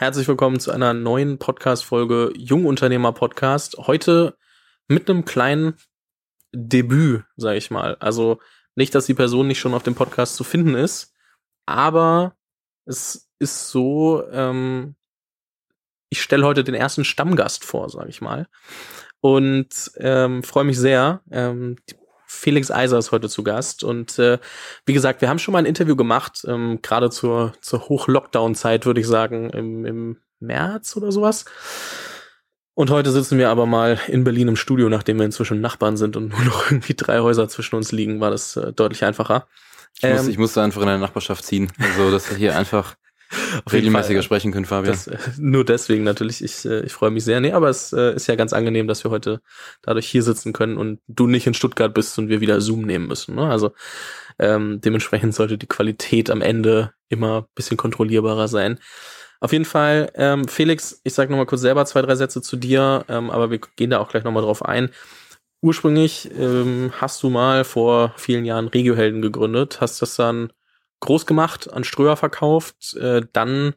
Herzlich willkommen zu einer neuen Podcast-Folge Jungunternehmer Podcast. Heute mit einem kleinen Debüt, sage ich mal. Also nicht, dass die Person nicht schon auf dem Podcast zu finden ist, aber es ist so, ähm, ich stelle heute den ersten Stammgast vor, sage ich mal. Und ähm, freue mich sehr. Ähm, Felix Eiser ist heute zu Gast. Und äh, wie gesagt, wir haben schon mal ein Interview gemacht, ähm, gerade zur, zur Hoch-Lockdown-Zeit, würde ich sagen, im, im März oder sowas. Und heute sitzen wir aber mal in Berlin im Studio, nachdem wir inzwischen Nachbarn sind und nur noch irgendwie drei Häuser zwischen uns liegen, war das äh, deutlich einfacher. Ich, muss, ähm, ich musste einfach in eine Nachbarschaft ziehen. Also, dass wir hier einfach regelmäßiger sprechen können, Fabian. Das, äh, nur deswegen natürlich. Ich, äh, ich freue mich sehr. Nee, aber es äh, ist ja ganz angenehm, dass wir heute dadurch hier sitzen können und du nicht in Stuttgart bist und wir wieder Zoom nehmen müssen. Ne? Also ähm, dementsprechend sollte die Qualität am Ende immer bisschen kontrollierbarer sein. Auf jeden Fall, ähm, Felix, ich sage nochmal kurz selber zwei, drei Sätze zu dir, ähm, aber wir gehen da auch gleich nochmal drauf ein. Ursprünglich ähm, hast du mal vor vielen Jahren Regiohelden gegründet, hast das dann groß gemacht, an Ströer verkauft, äh, dann,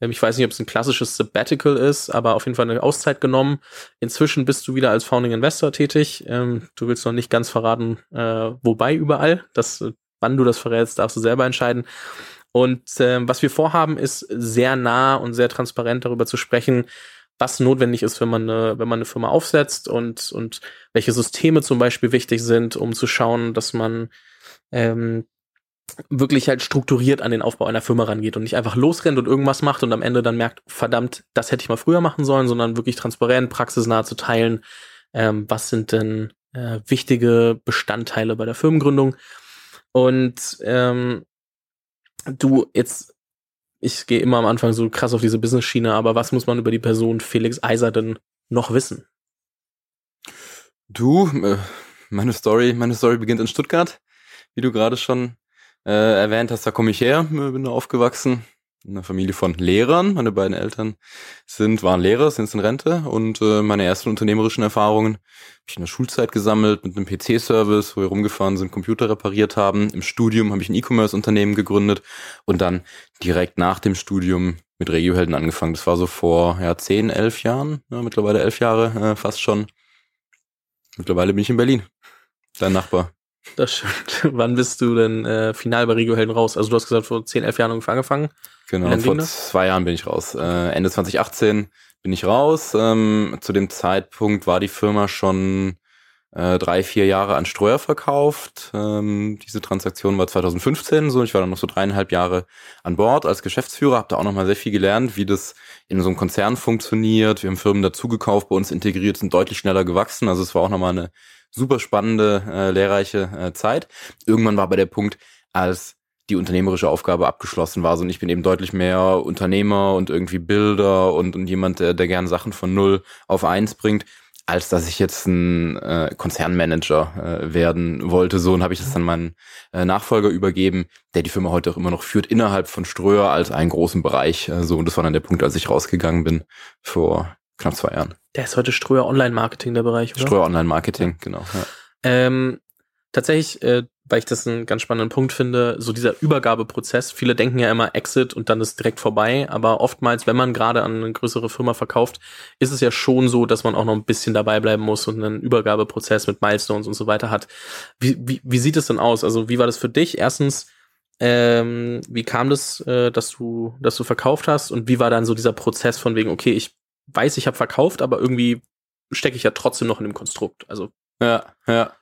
ähm, ich weiß nicht, ob es ein klassisches Sabbatical ist, aber auf jeden Fall eine Auszeit genommen. Inzwischen bist du wieder als Founding Investor tätig. Ähm, du willst noch nicht ganz verraten, äh, wobei überall. Das, wann du das verrätst, darfst du selber entscheiden. Und äh, was wir vorhaben, ist sehr nah und sehr transparent darüber zu sprechen, was notwendig ist, wenn man eine, wenn man eine Firma aufsetzt und, und welche Systeme zum Beispiel wichtig sind, um zu schauen, dass man ähm, wirklich halt strukturiert an den Aufbau einer Firma rangeht und nicht einfach losrennt und irgendwas macht und am Ende dann merkt, verdammt, das hätte ich mal früher machen sollen, sondern wirklich transparent, praxisnah zu teilen, ähm, was sind denn äh, wichtige Bestandteile bei der Firmengründung. Und ähm, du jetzt, ich gehe immer am Anfang so krass auf diese Business-Schiene, aber was muss man über die Person Felix Eiser denn noch wissen? Du, äh, meine Story, meine Story beginnt in Stuttgart, wie du gerade schon äh, erwähnt hast, da komme ich her, bin da aufgewachsen in einer Familie von Lehrern. Meine beiden Eltern sind, waren Lehrer, sind in Rente und äh, meine ersten unternehmerischen Erfahrungen habe ich in der Schulzeit gesammelt mit einem PC-Service, wo wir rumgefahren sind, Computer repariert haben. Im Studium habe ich ein E-Commerce-Unternehmen gegründet und dann direkt nach dem Studium mit Regiohelden angefangen. Das war so vor ja, zehn, elf Jahren, ja, mittlerweile elf Jahre äh, fast schon. Mittlerweile bin ich in Berlin, dein Nachbar. Das stimmt. Wann bist du denn äh, final bei Regio Helden raus? Also du hast gesagt, vor 10, 11 Jahren ungefähr angefangen. Genau, vor zwei Jahren bin ich raus. Äh, Ende 2018 bin ich raus. Ähm, zu dem Zeitpunkt war die Firma schon äh, drei, vier Jahre an Streuer verkauft. Ähm, diese Transaktion war 2015 so. Ich war dann noch so dreieinhalb Jahre an Bord als Geschäftsführer, habe da auch noch mal sehr viel gelernt, wie das in so einem Konzern funktioniert. Wir haben Firmen dazugekauft, bei uns integriert, sind deutlich schneller gewachsen. Also es war auch noch mal eine super spannende, äh, lehrreiche äh, Zeit. Irgendwann war aber der Punkt, als die unternehmerische Aufgabe abgeschlossen war. So, und ich bin eben deutlich mehr Unternehmer und irgendwie Bilder und, und jemand, der, der gern Sachen von null auf eins bringt, als dass ich jetzt ein äh, Konzernmanager äh, werden wollte. So und habe ich das dann meinen äh, Nachfolger übergeben, der die Firma heute auch immer noch führt, innerhalb von Ströer als einen großen Bereich. Äh, so und das war dann der Punkt, als ich rausgegangen bin vor knapp zwei Jahren. Der ist heute Ströer Online-Marketing der Bereich, oder? Ströer Online-Marketing, genau. Ja. Ähm, tatsächlich, äh, weil ich das einen ganz spannenden Punkt finde, so dieser Übergabeprozess. Viele denken ja immer Exit und dann ist direkt vorbei, aber oftmals, wenn man gerade an eine größere Firma verkauft, ist es ja schon so, dass man auch noch ein bisschen dabei bleiben muss und einen Übergabeprozess mit Milestones und so weiter hat. Wie, wie, wie sieht es denn aus? Also wie war das für dich? Erstens, ähm, wie kam das, äh, dass du, dass du verkauft hast und wie war dann so dieser Prozess von wegen, okay, ich weiß, ich habe verkauft, aber irgendwie stecke ich ja trotzdem noch in dem Konstrukt. Also ja, ja.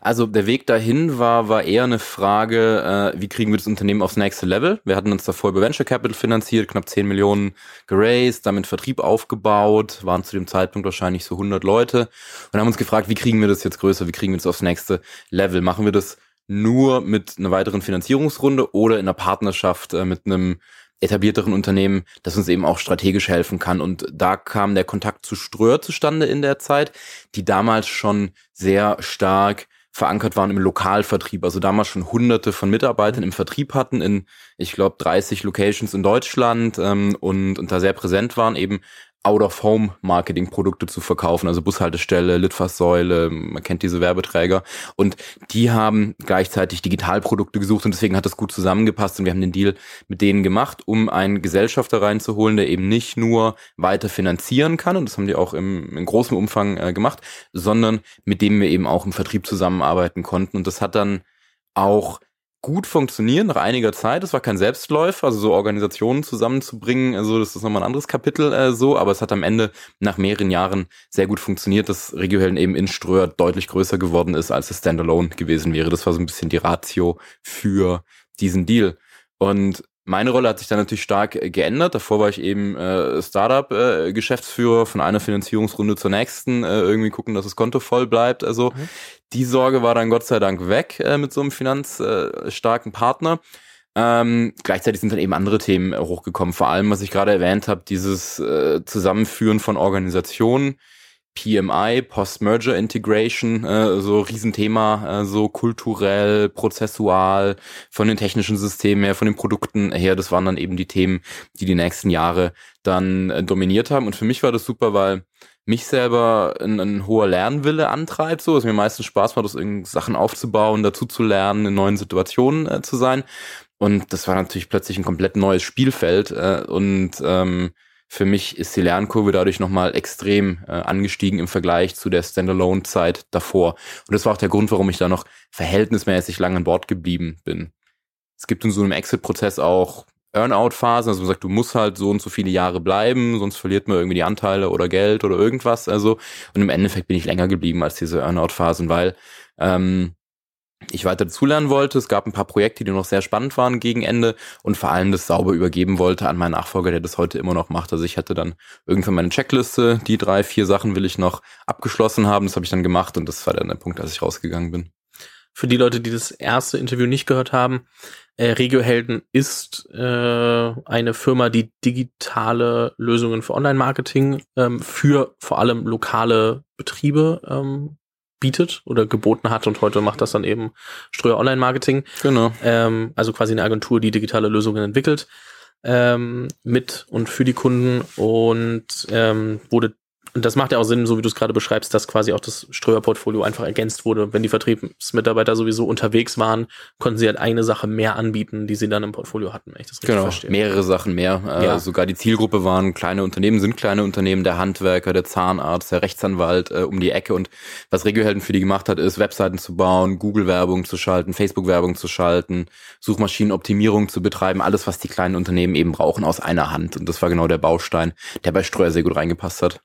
Also der Weg dahin war, war eher eine Frage, äh, wie kriegen wir das Unternehmen aufs nächste Level? Wir hatten uns davor über Venture Capital finanziert, knapp 10 Millionen geraced, damit Vertrieb aufgebaut, waren zu dem Zeitpunkt wahrscheinlich so 100 Leute und haben uns gefragt, wie kriegen wir das jetzt größer, wie kriegen wir das aufs nächste Level? Machen wir das nur mit einer weiteren Finanzierungsrunde oder in einer Partnerschaft äh, mit einem etablierteren Unternehmen, das uns eben auch strategisch helfen kann. Und da kam der Kontakt zu Ströer zustande in der Zeit, die damals schon sehr stark verankert waren im Lokalvertrieb, also damals schon hunderte von Mitarbeitern im Vertrieb hatten, in, ich glaube, 30 Locations in Deutschland ähm, und, und da sehr präsent waren, eben Out-of-Home-Marketing-Produkte zu verkaufen, also Bushaltestelle, Litfaßsäule, man kennt diese Werbeträger. Und die haben gleichzeitig Digitalprodukte gesucht und deswegen hat das gut zusammengepasst und wir haben den Deal mit denen gemacht, um einen Gesellschafter reinzuholen, der eben nicht nur weiter finanzieren kann, und das haben die auch im, in großem Umfang äh, gemacht, sondern mit dem wir eben auch im Vertrieb zusammenarbeiten konnten. Und das hat dann auch gut funktionieren nach einiger Zeit. Es war kein Selbstläufer, also so Organisationen zusammenzubringen, also das ist nochmal ein anderes Kapitel äh, so, aber es hat am Ende nach mehreren Jahren sehr gut funktioniert, dass Regiohelden eben in Ströer deutlich größer geworden ist, als es Standalone gewesen wäre. Das war so ein bisschen die Ratio für diesen Deal. Und meine Rolle hat sich dann natürlich stark äh, geändert. Davor war ich eben äh, Startup-Geschäftsführer äh, von einer Finanzierungsrunde zur nächsten, äh, irgendwie gucken, dass das Konto voll bleibt. Also mhm. die Sorge war dann Gott sei Dank weg äh, mit so einem finanzstarken Partner. Ähm, gleichzeitig sind dann eben andere Themen hochgekommen. Vor allem, was ich gerade erwähnt habe, dieses äh, Zusammenführen von Organisationen PMI, Post-Merger Integration, äh, so Riesenthema, äh, so kulturell, prozessual, von den technischen Systemen her, von den Produkten her, das waren dann eben die Themen, die die nächsten Jahre dann äh, dominiert haben. Und für mich war das super, weil mich selber ein, ein hoher Lernwille antreibt, so, dass mir meistens Spaß macht, das irgendwie Sachen aufzubauen, dazu zu lernen, in neuen Situationen äh, zu sein. Und das war natürlich plötzlich ein komplett neues Spielfeld äh, und ähm, für mich ist die Lernkurve dadurch nochmal extrem äh, angestiegen im Vergleich zu der Standalone-Zeit davor. Und das war auch der Grund, warum ich da noch verhältnismäßig lang an Bord geblieben bin. Es gibt in so einem Exit-Prozess auch Earnout-Phasen, also man sagt, du musst halt so und so viele Jahre bleiben, sonst verliert man irgendwie die Anteile oder Geld oder irgendwas. Also und im Endeffekt bin ich länger geblieben als diese Earnout-Phasen, weil ähm, ich weiter dazulernen wollte. Es gab ein paar Projekte, die noch sehr spannend waren gegen Ende und vor allem das sauber übergeben wollte an meinen Nachfolger, der das heute immer noch macht. Also ich hatte dann irgendwann meine Checkliste, die drei, vier Sachen will ich noch abgeschlossen haben. Das habe ich dann gemacht und das war dann der Punkt, als ich rausgegangen bin. Für die Leute, die das erste Interview nicht gehört haben, äh, Regiohelden ist äh, eine Firma, die digitale Lösungen für Online-Marketing ähm, für vor allem lokale Betriebe ähm, bietet oder geboten hat und heute macht das dann eben Ströer Online Marketing. Genau. Ähm, also quasi eine Agentur, die digitale Lösungen entwickelt ähm, mit und für die Kunden und ähm, wurde und das macht ja auch Sinn, so wie du es gerade beschreibst, dass quasi auch das Ströer-Portfolio einfach ergänzt wurde. Wenn die Vertriebsmitarbeiter sowieso unterwegs waren, konnten sie halt eine Sache mehr anbieten, die sie dann im Portfolio hatten, wenn ich das richtig genau, verstehe. mehrere Sachen mehr. Äh, ja. sogar die Zielgruppe waren kleine Unternehmen, sind kleine Unternehmen, der Handwerker, der Zahnarzt, der Rechtsanwalt äh, um die Ecke. Und was Regiohelden für die gemacht hat, ist Webseiten zu bauen, Google-Werbung zu schalten, Facebook-Werbung zu schalten, Suchmaschinenoptimierung zu betreiben, alles, was die kleinen Unternehmen eben brauchen, aus einer Hand. Und das war genau der Baustein, der bei Streuer sehr gut reingepasst hat.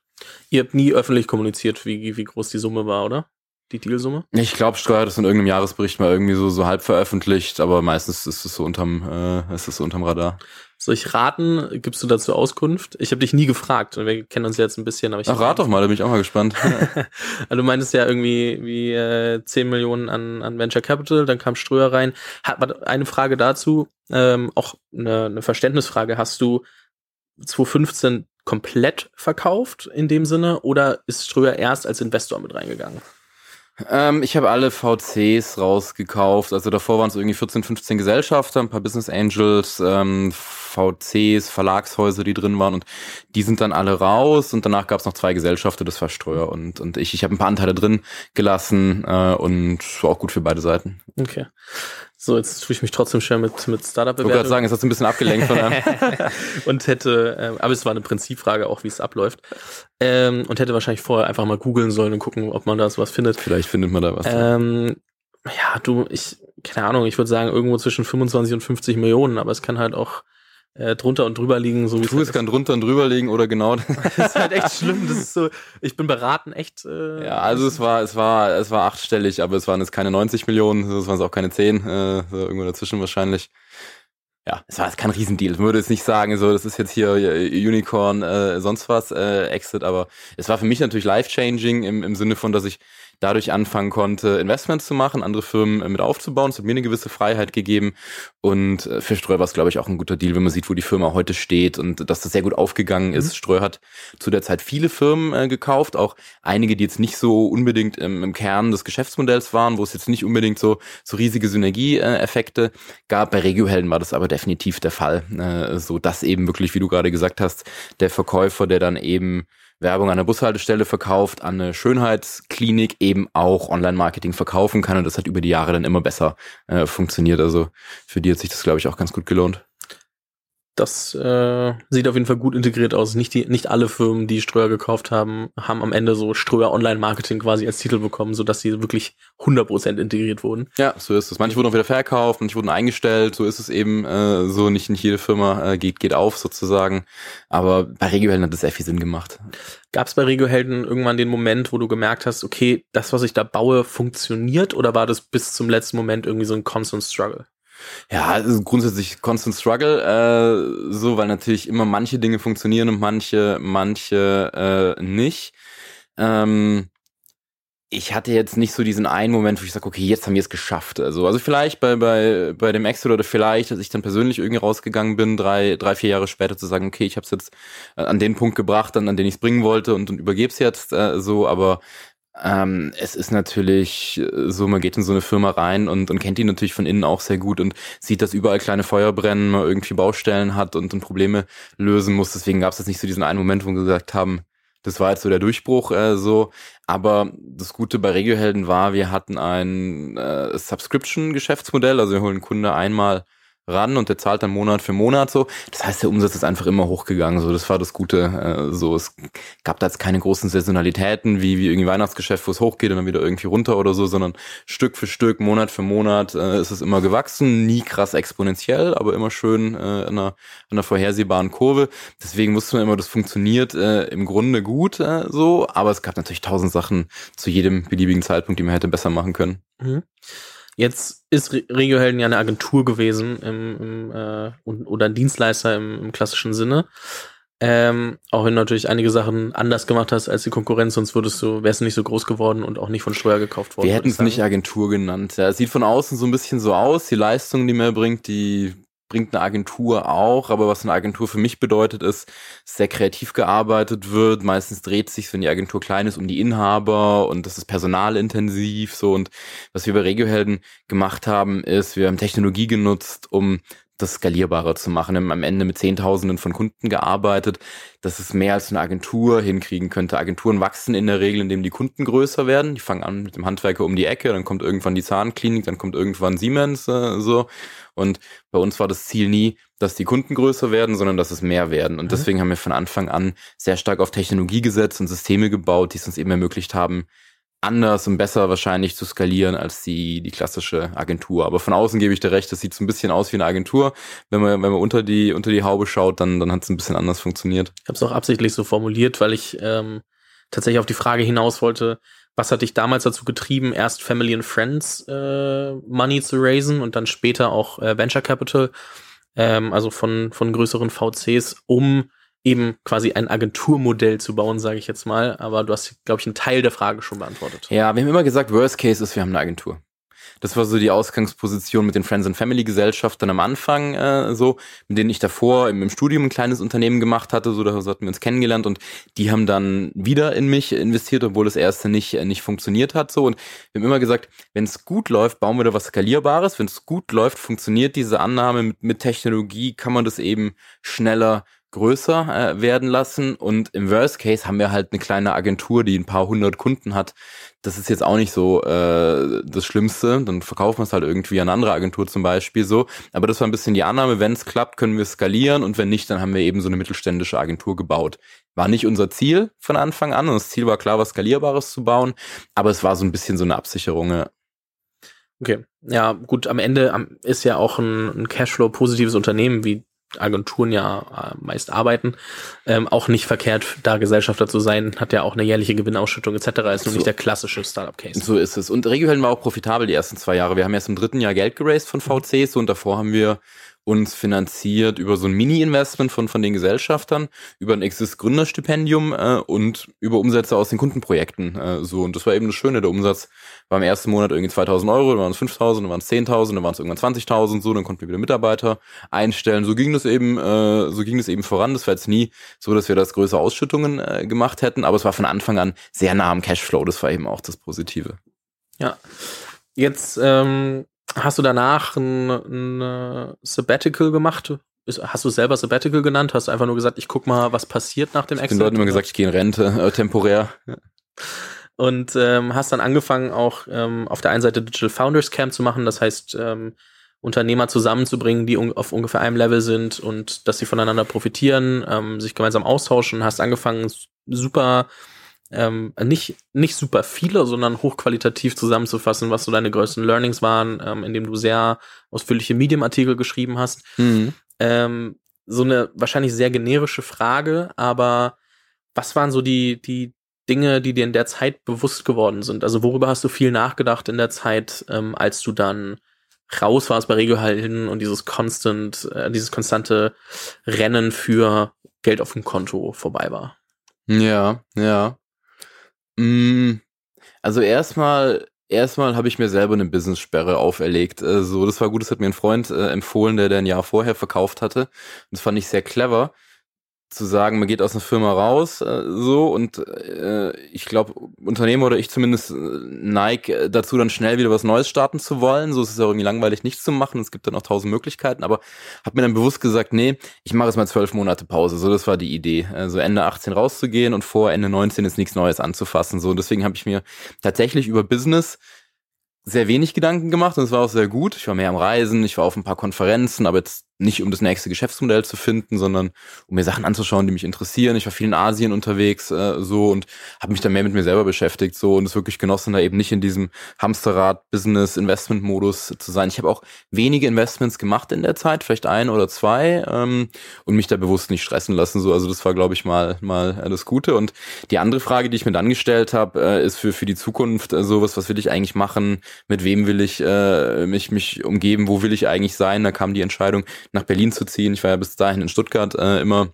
Ihr habt nie öffentlich kommuniziert, wie, wie groß die Summe war, oder? Die Dealsumme? Ich glaube, Streuer hat das in irgendeinem Jahresbericht mal irgendwie so, so halb veröffentlicht, aber meistens ist es so unterm, äh, ist es so unterm Radar. Soll ich raten? Gibst du dazu Auskunft? Ich habe dich nie gefragt und wir kennen uns jetzt ein bisschen. Aber ich Ach, rat doch mal, da bin ich auch mal gespannt. also du meintest ja irgendwie wie äh, 10 Millionen an, an Venture Capital, dann kam Ströer rein. Hat, eine Frage dazu, ähm, auch eine, eine Verständnisfrage. Hast du 2015 komplett verkauft in dem Sinne oder ist Ströer erst als Investor mit reingegangen? Ähm, ich habe alle VCs rausgekauft. Also davor waren es irgendwie 14, 15 Gesellschafter, ein paar Business Angels, ähm, VCs, Verlagshäuser, die drin waren und die sind dann alle raus und danach gab es noch zwei Gesellschafter, das war Streuer und, und ich. Ich habe ein paar Anteile drin gelassen äh, und war auch gut für beide Seiten. Okay. So, jetzt tue ich mich trotzdem schwer mit, mit Startup-Bewertung. Ich wollte gerade sagen, es hat ein bisschen abgelenkt von einem. und hätte, äh, aber es war eine Prinzipfrage auch, wie es abläuft. Ähm, und hätte wahrscheinlich vorher einfach mal googeln sollen und gucken, ob man da sowas findet. Vielleicht findet man da was. Ähm, ja, du, ich, keine Ahnung, ich würde sagen, irgendwo zwischen 25 und 50 Millionen, aber es kann halt auch äh, drunter und drüber liegen, so wie du, es kann drunter und drüber liegen oder genau. das ist halt echt schlimm. Das ist so, ich bin beraten, echt. Äh, ja, also es war, es war, es war achtstellig, aber es waren jetzt keine 90 Millionen, es waren es auch keine 10, äh, so irgendwo dazwischen wahrscheinlich. Ja, es war jetzt kein Riesendeal. Ich würde jetzt nicht sagen, so, das ist jetzt hier Unicorn, äh, sonst was, äh, Exit, aber es war für mich natürlich life-changing im, im Sinne von, dass ich dadurch anfangen konnte, Investments zu machen, andere Firmen äh, mit aufzubauen. Es hat mir eine gewisse Freiheit gegeben. Und äh, für Ströer war es, glaube ich, auch ein guter Deal, wenn man sieht, wo die Firma heute steht und dass das sehr gut aufgegangen ist. Mhm. Ströer hat zu der Zeit viele Firmen äh, gekauft, auch einige, die jetzt nicht so unbedingt im, im Kern des Geschäftsmodells waren, wo es jetzt nicht unbedingt so, so riesige Synergieeffekte gab. Bei Regiohelden war das aber definitiv der Fall. Äh, so dass eben wirklich, wie du gerade gesagt hast, der Verkäufer, der dann eben Werbung an der Bushaltestelle verkauft, an eine Schönheitsklinik eben auch Online-Marketing verkaufen kann. Und das hat über die Jahre dann immer besser äh, funktioniert. Also für die hat sich das, glaube ich, auch ganz gut gelohnt. Das äh, sieht auf jeden Fall gut integriert aus. Nicht, die, nicht alle Firmen, die Ströer gekauft haben, haben am Ende so Ströer Online-Marketing quasi als Titel bekommen, sodass sie wirklich 100% integriert wurden. Ja, so ist es. Manche wurden auch wieder verkauft, manche wurden eingestellt. So ist es eben äh, so. Nicht, nicht jede Firma äh, geht, geht auf sozusagen. Aber bei Regiohelden hat das sehr viel Sinn gemacht. Gab es bei Regiohelden irgendwann den Moment, wo du gemerkt hast, okay, das, was ich da baue, funktioniert? Oder war das bis zum letzten Moment irgendwie so ein Constant Struggle? Ja, also grundsätzlich Constant Struggle, äh, so, weil natürlich immer manche Dinge funktionieren und manche, manche äh, nicht. Ähm, ich hatte jetzt nicht so diesen einen Moment, wo ich sage, okay, jetzt haben wir es geschafft. Also, also vielleicht bei, bei, bei dem Exit oder vielleicht, dass ich dann persönlich irgendwie rausgegangen bin, drei, drei, vier Jahre später zu sagen, okay, ich habe es jetzt an den Punkt gebracht, an, an den ich es bringen wollte und, und übergebe es jetzt äh, so, aber ähm, es ist natürlich äh, so, man geht in so eine Firma rein und, und kennt die natürlich von innen auch sehr gut und sieht, dass überall kleine Feuer brennen, man irgendwie Baustellen hat und, und Probleme lösen muss. Deswegen gab es jetzt nicht so diesen einen Moment, wo wir gesagt haben, das war jetzt so der Durchbruch äh, so. Aber das Gute bei Regiohelden war, wir hatten ein äh, Subscription-Geschäftsmodell, also wir holen Kunde einmal ran und der zahlt dann Monat für Monat so. Das heißt, der Umsatz ist einfach immer hochgegangen. So, das war das Gute. Äh, so, es gab da jetzt keine großen Saisonalitäten wie wie irgendwie Weihnachtsgeschäft, wo es hochgeht und dann wieder irgendwie runter oder so, sondern Stück für Stück, Monat für Monat äh, ist es immer gewachsen. Nie krass exponentiell, aber immer schön äh, in, einer, in einer vorhersehbaren Kurve. Deswegen wusste man immer, das funktioniert äh, im Grunde gut äh, so. Aber es gab natürlich tausend Sachen zu jedem beliebigen Zeitpunkt, die man hätte besser machen können. Mhm. Jetzt ist Regiohelden ja eine Agentur gewesen im, im, äh, oder ein Dienstleister im, im klassischen Sinne. Ähm, auch wenn du natürlich einige Sachen anders gemacht hast als die Konkurrenz, sonst würdest du, wärst du nicht so groß geworden und auch nicht von Steuer gekauft worden. Wir hätten es nicht Agentur genannt. Ja, es sieht von außen so ein bisschen so aus. Die Leistungen, die man bringt, die bringt eine Agentur auch, aber was eine Agentur für mich bedeutet, ist, sehr kreativ gearbeitet wird. Meistens dreht sich, wenn die Agentur klein ist, um die Inhaber und das ist personalintensiv so. Und was wir bei Regiohelden gemacht haben, ist, wir haben Technologie genutzt, um das skalierbarer zu machen. Wir haben am Ende mit Zehntausenden von Kunden gearbeitet, dass es mehr als eine Agentur hinkriegen könnte. Agenturen wachsen in der Regel, indem die Kunden größer werden. Die fangen an mit dem Handwerker um die Ecke, dann kommt irgendwann die Zahnklinik, dann kommt irgendwann Siemens äh, so. Und bei uns war das Ziel nie, dass die Kunden größer werden, sondern dass es mehr werden. Und mhm. deswegen haben wir von Anfang an sehr stark auf Technologie gesetzt und Systeme gebaut, die es uns eben ermöglicht haben, anders und besser wahrscheinlich zu skalieren als die, die klassische Agentur. Aber von außen gebe ich dir recht, das sieht so ein bisschen aus wie eine Agentur. Wenn man, wenn man unter die, unter die Haube schaut, dann, dann hat es ein bisschen anders funktioniert. Ich habe es auch absichtlich so formuliert, weil ich ähm, tatsächlich auf die Frage hinaus wollte, was hat dich damals dazu getrieben, erst Family and Friends äh, Money zu raisen und dann später auch äh, Venture Capital, ähm, also von, von größeren VCs, um eben quasi ein Agenturmodell zu bauen, sage ich jetzt mal. Aber du hast, glaube ich, einen Teil der Frage schon beantwortet. Ja, wir haben immer gesagt, Worst Case ist, wir haben eine Agentur. Das war so die Ausgangsposition mit den Friends and Family Gesellschaften am Anfang äh, so, mit denen ich davor im, im, Studium ein kleines Unternehmen gemacht hatte, so da hatten wir uns kennengelernt und die haben dann wieder in mich investiert, obwohl das erste nicht äh, nicht funktioniert hat so und wir haben immer gesagt, wenn es gut läuft, bauen wir da was skalierbares, wenn es gut läuft, funktioniert diese Annahme mit, mit Technologie, kann man das eben schneller größer äh, werden lassen und im Worst Case haben wir halt eine kleine Agentur, die ein paar hundert Kunden hat. Das ist jetzt auch nicht so äh, das Schlimmste. Dann verkaufen wir es halt irgendwie an eine andere Agentur zum Beispiel so. Aber das war ein bisschen die Annahme, wenn es klappt, können wir skalieren und wenn nicht, dann haben wir eben so eine mittelständische Agentur gebaut. War nicht unser Ziel von Anfang an und das Ziel war klar, was Skalierbares zu bauen, aber es war so ein bisschen so eine Absicherung. Ja. Okay, ja gut, am Ende ist ja auch ein, ein Cashflow-positives Unternehmen wie Agenturen ja äh, meist arbeiten, ähm, auch nicht verkehrt, da Gesellschafter zu sein, hat ja auch eine jährliche Gewinnausschüttung etc. Ist so. nur nicht der klassische Startup-Case. So ist es. Und Regiohelden war auch profitabel die ersten zwei Jahre. Wir haben erst im dritten Jahr Geld geraced von VCs und davor haben wir uns finanziert über so ein Mini-Investment von, von den Gesellschaftern, über ein Exist-Gründerstipendium äh, und über Umsätze aus den Kundenprojekten. Äh, so Und das war eben das Schöne, der Umsatz war im ersten Monat irgendwie 2000 Euro, dann waren es 5000, dann waren es 10.000, dann waren es irgendwann 20.000, so, dann konnten wir wieder Mitarbeiter einstellen. So ging das eben, äh, so ging das eben voran. Das war jetzt nie so, dass wir das größere Ausschüttungen äh, gemacht hätten, aber es war von Anfang an sehr nah am Cashflow. Das war eben auch das Positive. Ja. Jetzt ähm, hast du danach ein, ein äh, Sabbatical gemacht. Hast du selber Sabbatical genannt? Hast du einfach nur gesagt, ich guck mal, was passiert nach dem Exit? Ich den Leuten immer gesagt, ich gehe in Rente, äh, temporär. Und ähm, hast dann angefangen, auch ähm, auf der einen Seite Digital Founders Camp zu machen, das heißt, ähm, Unternehmer zusammenzubringen, die auf ungefähr einem Level sind und dass sie voneinander profitieren, ähm, sich gemeinsam austauschen. Hast angefangen, super ähm, nicht, nicht super viele, sondern hochqualitativ zusammenzufassen, was so deine größten Learnings waren, ähm, indem du sehr ausführliche Medium-Artikel geschrieben hast. Mhm. Ähm, so eine wahrscheinlich sehr generische Frage, aber was waren so die, die Dinge, die dir in der Zeit bewusst geworden sind? Also worüber hast du viel nachgedacht in der Zeit, ähm, als du dann raus warst bei Regelhalten und dieses constant, äh, dieses konstante Rennen für Geld auf dem Konto vorbei war? Ja, ja. Mm, also erstmal, erstmal habe ich mir selber eine Business-Sperre auferlegt. Also das war gut, das hat mir ein Freund äh, empfohlen, der, der ein Jahr vorher verkauft hatte. Das fand ich sehr clever zu sagen, man geht aus einer Firma raus, äh, so und äh, ich glaube, Unternehmer oder ich zumindest äh, neige dazu, dann schnell wieder was Neues starten zu wollen. So ist es ja irgendwie langweilig, nichts zu machen. Es gibt dann auch tausend Möglichkeiten, aber habe mir dann bewusst gesagt, nee, ich mache jetzt mal zwölf Monate Pause. So, das war die Idee. Also Ende 18 rauszugehen und vor Ende 19 ist nichts Neues anzufassen. So, und deswegen habe ich mir tatsächlich über Business sehr wenig Gedanken gemacht und es war auch sehr gut. Ich war mehr am Reisen, ich war auf ein paar Konferenzen, aber jetzt nicht um das nächste Geschäftsmodell zu finden, sondern um mir Sachen anzuschauen, die mich interessieren. Ich war viel in Asien unterwegs äh, so und habe mich da mehr mit mir selber beschäftigt so und es wirklich genossen, da eben nicht in diesem Hamsterrad-Business-Investment-Modus zu sein. Ich habe auch wenige Investments gemacht in der Zeit, vielleicht ein oder zwei ähm, und mich da bewusst nicht stressen lassen. So, also das war, glaube ich, mal mal äh, das Gute. Und die andere Frage, die ich mir dann gestellt habe, äh, ist für für die Zukunft äh, sowas, was will ich eigentlich machen? Mit wem will ich äh, mich mich umgeben? Wo will ich eigentlich sein? Da kam die Entscheidung nach Berlin zu ziehen. Ich war ja bis dahin in Stuttgart äh, immer.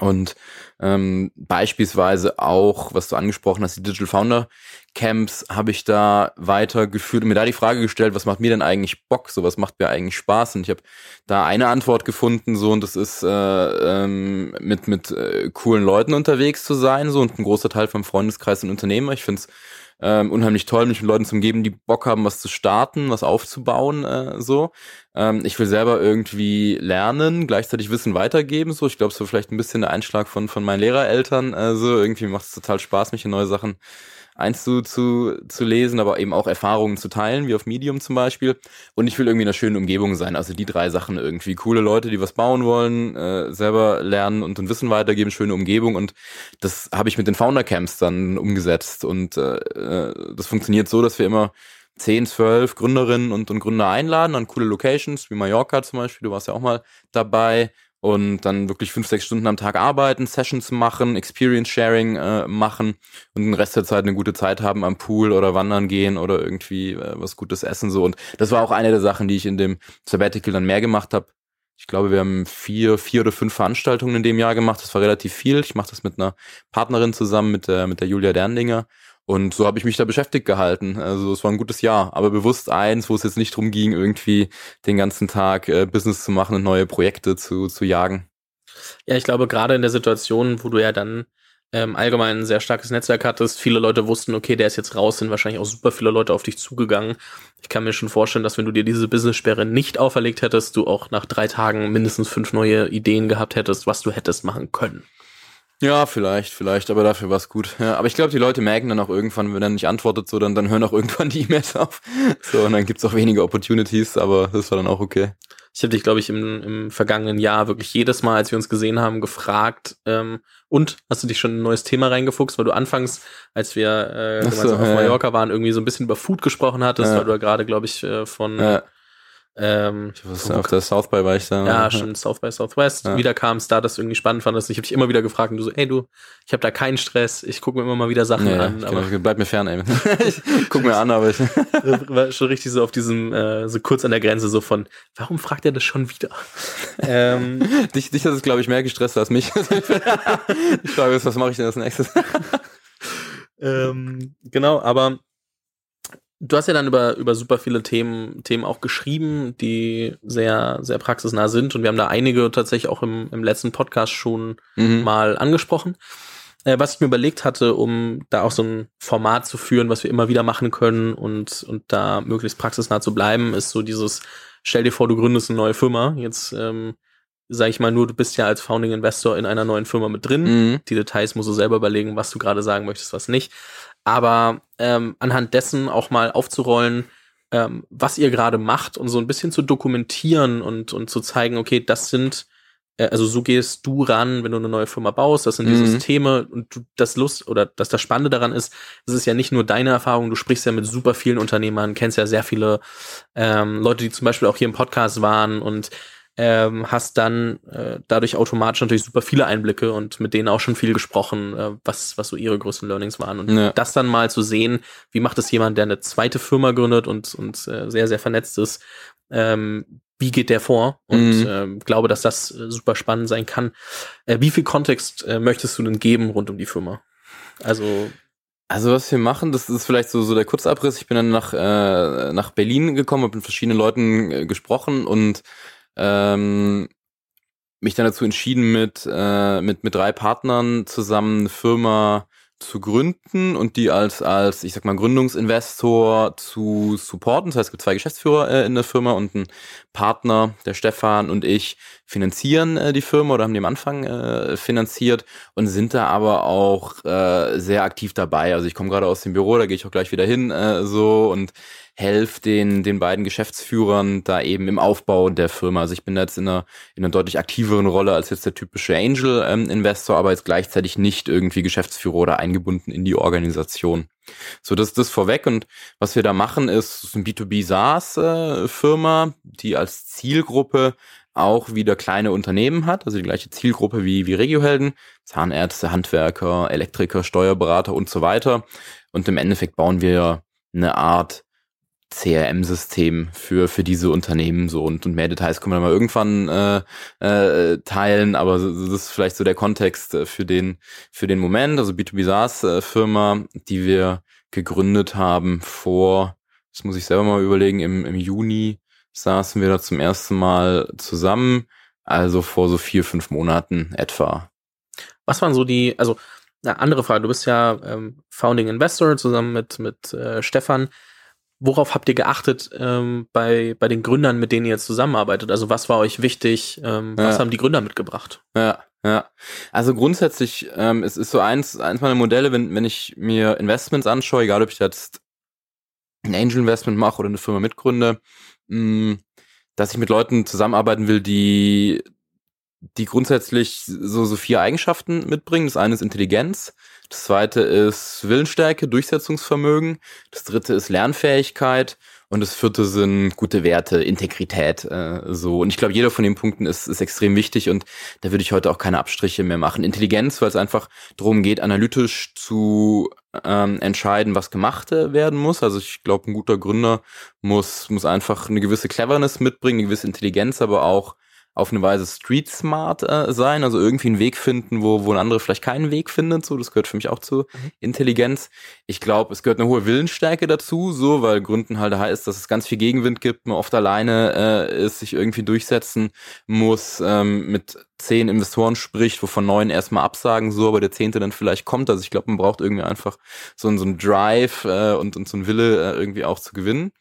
Und ähm, beispielsweise auch, was du angesprochen hast, die Digital Founder Camps habe ich da weitergeführt und mir da die Frage gestellt, was macht mir denn eigentlich Bock, so was macht mir eigentlich Spaß und ich habe da eine Antwort gefunden so und das ist äh, ähm, mit mit äh, coolen Leuten unterwegs zu sein so und ein großer Teil vom Freundeskreis und Unternehmer. Ich finde es ähm, unheimlich toll, mich mit Leuten zu umgeben, die Bock haben, was zu starten, was aufzubauen, äh, so. Ähm, ich will selber irgendwie lernen, gleichzeitig Wissen weitergeben, so. Ich glaube, so vielleicht ein bisschen der Einschlag von, von meinen Lehrereltern, äh, so. Irgendwie macht es total Spaß, mich in neue Sachen eins zu, zu, zu lesen, aber eben auch Erfahrungen zu teilen, wie auf Medium zum Beispiel. Und ich will irgendwie in einer schönen Umgebung sein. Also die drei Sachen irgendwie. Coole Leute, die was bauen wollen, äh, selber lernen und ein Wissen weitergeben, schöne Umgebung. Und das habe ich mit den Founder Camps dann umgesetzt. Und äh, äh das funktioniert so, dass wir immer 10, 12 Gründerinnen und, und Gründer einladen an coole Locations, wie Mallorca zum Beispiel, du warst ja auch mal dabei, und dann wirklich fünf, sechs Stunden am Tag arbeiten, Sessions machen, Experience Sharing äh, machen und den Rest der Zeit eine gute Zeit haben am Pool oder wandern gehen oder irgendwie äh, was Gutes essen so. Und das war auch eine der Sachen, die ich in dem Sabbatical dann mehr gemacht habe. Ich glaube, wir haben vier, vier oder fünf Veranstaltungen in dem Jahr gemacht. Das war relativ viel. Ich mache das mit einer Partnerin zusammen, mit der, mit der Julia Derndinger. Und so habe ich mich da beschäftigt gehalten. Also es war ein gutes Jahr, aber bewusst eins, wo es jetzt nicht drum ging, irgendwie den ganzen Tag äh, Business zu machen und neue Projekte zu, zu jagen. Ja, ich glaube, gerade in der Situation, wo du ja dann ähm, allgemein ein sehr starkes Netzwerk hattest, viele Leute wussten, okay, der ist jetzt raus, sind wahrscheinlich auch super viele Leute auf dich zugegangen. Ich kann mir schon vorstellen, dass wenn du dir diese Business-Sperre nicht auferlegt hättest, du auch nach drei Tagen mindestens fünf neue Ideen gehabt hättest, was du hättest machen können. Ja, vielleicht, vielleicht, aber dafür war's gut. Ja, aber ich glaube, die Leute merken dann auch irgendwann, wenn er nicht antwortet, so dann, dann hören auch irgendwann die E-Mails auf. So, und dann gibt's auch weniger Opportunities, aber das war dann auch okay. Ich habe dich, glaube ich, im, im vergangenen Jahr wirklich jedes Mal, als wir uns gesehen haben, gefragt, ähm, und hast du dich schon ein neues Thema reingefuchst, weil du anfangs, als wir äh, gemeinsam so, auf ja, Mallorca waren, irgendwie so ein bisschen über Food gesprochen hattest, ja. weil du ja gerade, glaube ich, äh, von Ähm, ich wusste, auf der South by war ich da. Ja, schon South by Southwest. Ja. Wieder kam es da, dass du irgendwie spannend fandest. Ich habe dich immer wieder gefragt und du so, ey du, ich habe da keinen Stress, ich gucke mir immer mal wieder Sachen ja, an. Aber genau, bleib mir fern, ey. ich guck mir an, aber ich. war schon richtig so auf diesem, äh, so kurz an der Grenze, so von, warum fragt er das schon wieder? ähm, dich, dich hat es, glaube ich, mehr gestresst als mich. ich frage jetzt, was mache ich denn als nächstes? ähm, genau, aber Du hast ja dann über, über super viele Themen, Themen auch geschrieben, die sehr, sehr praxisnah sind. Und wir haben da einige tatsächlich auch im, im letzten Podcast schon mhm. mal angesprochen. Äh, was ich mir überlegt hatte, um da auch so ein Format zu führen, was wir immer wieder machen können und, und da möglichst praxisnah zu bleiben, ist so dieses, stell dir vor, du gründest eine neue Firma. Jetzt, ähm, sag ich mal nur, du bist ja als Founding Investor in einer neuen Firma mit drin. Mhm. Die Details musst du selber überlegen, was du gerade sagen möchtest, was nicht aber ähm, anhand dessen auch mal aufzurollen, ähm, was ihr gerade macht und so ein bisschen zu dokumentieren und, und zu zeigen, okay, das sind, äh, also so gehst du ran, wenn du eine neue Firma baust, das sind die mhm. Systeme und du, das Lust oder dass das Spannende daran ist, es ist ja nicht nur deine Erfahrung, du sprichst ja mit super vielen Unternehmern, kennst ja sehr viele ähm, Leute, die zum Beispiel auch hier im Podcast waren und ähm, hast dann äh, dadurch automatisch natürlich super viele Einblicke und mit denen auch schon viel gesprochen, äh, was, was so ihre größten Learnings waren. Und ja. das dann mal zu sehen, wie macht es jemand, der eine zweite Firma gründet und, und äh, sehr, sehr vernetzt ist, ähm, wie geht der vor? Und mhm. ähm, glaube, dass das äh, super spannend sein kann. Äh, wie viel Kontext äh, möchtest du denn geben rund um die Firma? Also also was wir machen, das ist vielleicht so, so der Kurzabriss. Ich bin dann nach, äh, nach Berlin gekommen, habe mit verschiedenen Leuten äh, gesprochen und ähm, mich dann dazu entschieden, mit, äh, mit, mit drei Partnern zusammen eine Firma zu gründen und die als, als, ich sag mal, Gründungsinvestor zu supporten. Das heißt, es gibt zwei Geschäftsführer äh, in der Firma und ein Partner, der Stefan und ich, finanzieren äh, die Firma oder haben die am Anfang äh, finanziert und sind da aber auch äh, sehr aktiv dabei. Also ich komme gerade aus dem Büro, da gehe ich auch gleich wieder hin äh, so und helfe den, den beiden Geschäftsführern da eben im Aufbau der Firma. Also ich bin da jetzt in einer, in einer deutlich aktiveren Rolle als jetzt der typische Angel-Investor, ähm, aber jetzt gleichzeitig nicht irgendwie Geschäftsführer oder eingebunden in die Organisation. So, das ist das vorweg. Und was wir da machen, ist ein B2B SaaS-Firma, die als Zielgruppe auch wieder kleine Unternehmen hat, also die gleiche Zielgruppe wie, wie Regiohelden, Zahnärzte, Handwerker, Elektriker, Steuerberater und so weiter. Und im Endeffekt bauen wir eine Art CRM-System für, für diese Unternehmen so und, und mehr Details können wir mal irgendwann äh, äh, teilen, aber das ist vielleicht so der Kontext äh, für den, für den Moment. Also B2B SaaS-Firma, äh, die wir gegründet haben vor, das muss ich selber mal überlegen, im, im Juni saßen wir da zum ersten Mal zusammen, also vor so vier, fünf Monaten etwa. Was waren so die, also eine andere Frage, du bist ja ähm, Founding Investor zusammen mit, mit äh, Stefan worauf habt ihr geachtet ähm, bei, bei den Gründern, mit denen ihr jetzt zusammenarbeitet? Also was war euch wichtig? Ähm, was ja. haben die Gründer mitgebracht? Ja, ja. Also grundsätzlich, ähm, es ist so eins, eins meiner Modelle, wenn, wenn ich mir Investments anschaue, egal ob ich jetzt ein Angel Investment mache oder eine Firma mitgründe, mh, mm, dass ich mit Leuten zusammenarbeiten will, die die grundsätzlich so, so vier Eigenschaften mitbringen. Das eine ist Intelligenz, das zweite ist Willensstärke, Durchsetzungsvermögen, das dritte ist Lernfähigkeit und das vierte sind gute Werte, Integrität, äh, so. Und ich glaube, jeder von den Punkten ist, ist extrem wichtig und da würde ich heute auch keine Abstriche mehr machen. Intelligenz, weil es einfach darum geht, analytisch zu ähm, entscheiden, was gemacht äh, werden muss. Also ich glaube, ein guter Gründer muss, muss einfach eine gewisse Cleverness mitbringen, eine gewisse Intelligenz, aber auch auf eine Weise street smart äh, sein, also irgendwie einen Weg finden, wo, wo ein anderer vielleicht keinen Weg findet, so, das gehört für mich auch zu mhm. Intelligenz. Ich glaube, es gehört eine hohe Willensstärke dazu, so, weil Gründen halt heißt, dass es ganz viel Gegenwind gibt, man oft alleine äh, ist, sich irgendwie durchsetzen muss, ähm, mit zehn Investoren spricht, wovon neun erstmal absagen, so, aber der zehnte dann vielleicht kommt. Also ich glaube, man braucht irgendwie einfach so, so einen Drive äh, und, und so einen Wille äh, irgendwie auch zu gewinnen.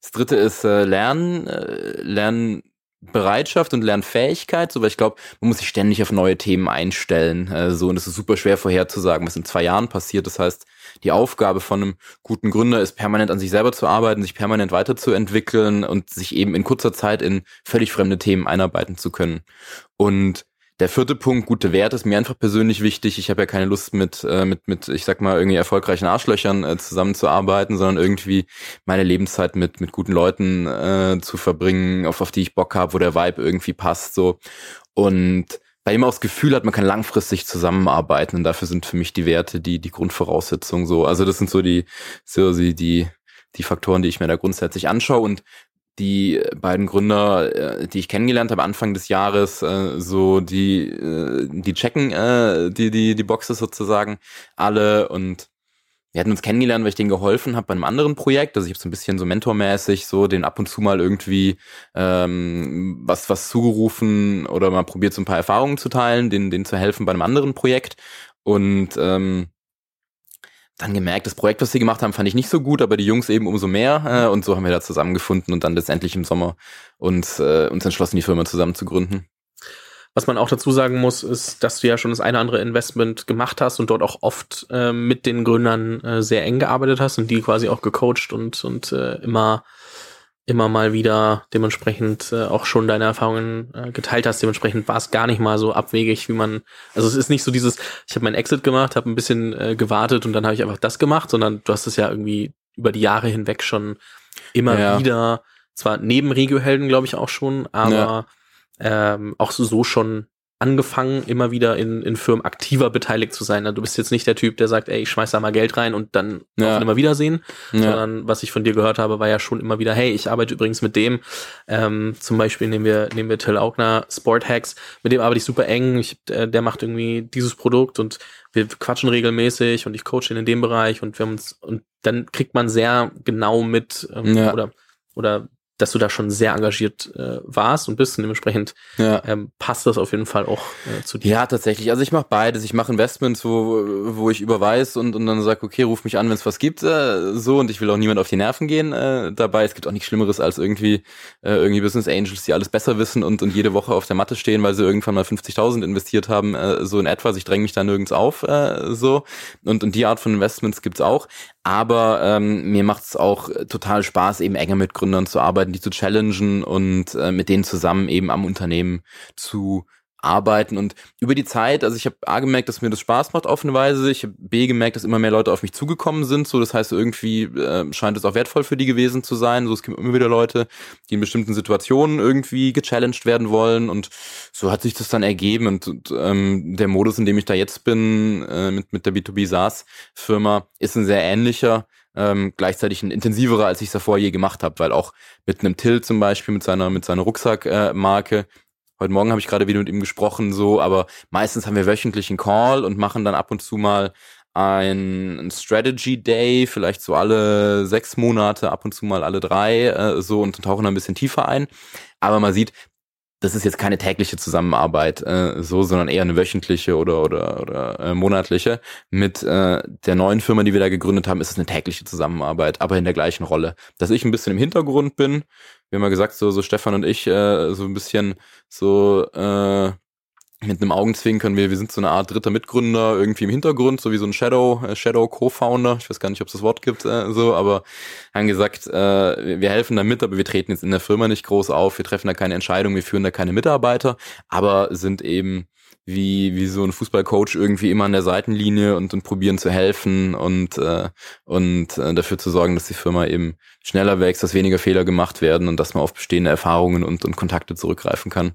Das dritte ist äh, Lernen, äh, Lernen Bereitschaft und Lernfähigkeit, so weil ich glaube, man muss sich ständig auf neue Themen einstellen, äh, so und es ist super schwer vorherzusagen, was in zwei Jahren passiert. Das heißt, die Aufgabe von einem guten Gründer ist permanent an sich selber zu arbeiten, sich permanent weiterzuentwickeln und sich eben in kurzer Zeit in völlig fremde Themen einarbeiten zu können. Und der vierte Punkt, gute Werte, ist mir einfach persönlich wichtig. Ich habe ja keine Lust mit, äh, mit, mit, ich sag mal, irgendwie erfolgreichen Arschlöchern äh, zusammenzuarbeiten, sondern irgendwie meine Lebenszeit mit, mit guten Leuten äh, zu verbringen, auf, auf die ich Bock habe, wo der Vibe irgendwie passt. so Und bei ihm auch das Gefühl hat, man kann langfristig zusammenarbeiten und dafür sind für mich die Werte die, die Grundvoraussetzungen so. Also das sind so die, so die, die, die Faktoren, die ich mir da grundsätzlich anschaue und die beiden Gründer, äh, die ich kennengelernt habe Anfang des Jahres, äh, so die äh, die checken die die die Boxes sozusagen alle und wir hatten uns kennengelernt, weil ich denen geholfen habe bei einem anderen Projekt. Also ich habe so ein bisschen so mentormäßig so den ab und zu mal irgendwie ähm, was was zugerufen oder mal probiert so ein paar Erfahrungen zu teilen, denen denen zu helfen bei einem anderen Projekt und ähm, dann gemerkt, das Projekt, was sie gemacht haben, fand ich nicht so gut, aber die Jungs eben umso mehr. Äh, und so haben wir da zusammengefunden und dann letztendlich im Sommer uns, äh, uns entschlossen, die Firma zusammen zu gründen. Was man auch dazu sagen muss, ist, dass du ja schon das eine oder andere Investment gemacht hast und dort auch oft äh, mit den Gründern äh, sehr eng gearbeitet hast und die quasi auch gecoacht und, und äh, immer immer mal wieder dementsprechend äh, auch schon deine Erfahrungen äh, geteilt hast. Dementsprechend war es gar nicht mal so abwegig, wie man. Also es ist nicht so dieses, ich habe meinen Exit gemacht, habe ein bisschen äh, gewartet und dann habe ich einfach das gemacht, sondern du hast es ja irgendwie über die Jahre hinweg schon immer ja. wieder, zwar neben Regiohelden, glaube ich, auch schon, aber ja. ähm, auch so, so schon angefangen, immer wieder in, in Firmen aktiver beteiligt zu sein. Du bist jetzt nicht der Typ, der sagt, ey, ich schmeiß da mal Geld rein und dann ja. immer wiedersehen, ja. sondern was ich von dir gehört habe, war ja schon immer wieder, hey, ich arbeite übrigens mit dem, ähm, zum Beispiel nehmen wir, nehmen wir Till Augner, Sport Hacks, mit dem arbeite ich super eng, ich, äh, der macht irgendwie dieses Produkt und wir quatschen regelmäßig und ich coache ihn in dem Bereich und wir haben uns, und dann kriegt man sehr genau mit, ähm, ja. oder, oder dass du da schon sehr engagiert äh, warst und bist und dementsprechend ja. ähm, passt das auf jeden Fall auch äh, zu dir. Ja, tatsächlich. Also ich mache beides. Ich mache Investments, wo, wo ich überweis und, und dann sag, okay, ruf mich an, wenn es was gibt, äh, so und ich will auch niemand auf die Nerven gehen äh, dabei. Es gibt auch nichts Schlimmeres als irgendwie äh, irgendwie Business Angels, die alles besser wissen und, und jede Woche auf der Matte stehen, weil sie irgendwann mal 50.000 investiert haben, äh, so in etwa. Ich dränge mich da nirgends auf, äh, so und und die Art von Investments gibt's auch. Aber ähm, mir macht es auch total Spaß, eben enger mit Gründern zu arbeiten, die zu challengen und äh, mit denen zusammen eben am Unternehmen zu arbeiten und über die Zeit, also ich habe A gemerkt, dass mir das Spaß macht auf eine Weise, ich habe B gemerkt, dass immer mehr Leute auf mich zugekommen sind, so das heißt irgendwie äh, scheint es auch wertvoll für die gewesen zu sein, so es gibt immer wieder Leute, die in bestimmten Situationen irgendwie gechallenged werden wollen und so hat sich das dann ergeben und, und ähm, der Modus, in dem ich da jetzt bin äh, mit mit der B2B SaaS Firma ist ein sehr ähnlicher, ähm, gleichzeitig ein intensiverer, als ich es davor je gemacht habe, weil auch mit einem Till zum Beispiel, mit seiner, mit seiner Rucksackmarke, äh, Heute Morgen habe ich gerade wieder mit ihm gesprochen, so, aber meistens haben wir wöchentlich einen Call und machen dann ab und zu mal ein, Strategy Day, vielleicht so alle sechs Monate, ab und zu mal alle drei, äh, so und tauchen da ein bisschen tiefer ein. Aber man sieht, das ist jetzt keine tägliche Zusammenarbeit äh, so, sondern eher eine wöchentliche oder oder oder äh, monatliche. Mit äh, der neuen Firma, die wir da gegründet haben, ist es eine tägliche Zusammenarbeit, aber in der gleichen Rolle. Dass ich ein bisschen im Hintergrund bin, wir haben ja gesagt, so, so Stefan und ich, äh, so ein bisschen so äh, mit einem Augenzwinkern, wir, wir sind so eine Art dritter Mitgründer irgendwie im Hintergrund, so wie so ein Shadow, äh, Shadow Co-Founder, ich weiß gar nicht, ob es das Wort gibt, äh, so, aber haben gesagt, äh, wir helfen da mit, aber wir treten jetzt in der Firma nicht groß auf, wir treffen da keine Entscheidung, wir führen da keine Mitarbeiter, aber sind eben wie, wie so ein Fußballcoach irgendwie immer an der Seitenlinie und, und probieren zu helfen und, äh, und äh, dafür zu sorgen, dass die Firma eben schneller wächst, dass weniger Fehler gemacht werden und dass man auf bestehende Erfahrungen und, und Kontakte zurückgreifen kann.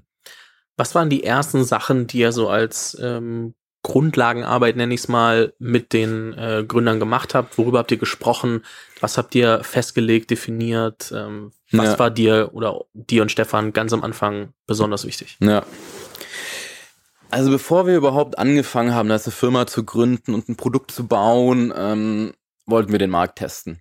Was waren die ersten Sachen, die ihr so als ähm, Grundlagenarbeit, nenne ich es mal, mit den äh, Gründern gemacht habt? Worüber habt ihr gesprochen? Was habt ihr festgelegt, definiert? Ähm, was ja. war dir oder dir und Stefan ganz am Anfang besonders wichtig? Ja. Also bevor wir überhaupt angefangen haben, eine Firma zu gründen und ein Produkt zu bauen, ähm, wollten wir den Markt testen.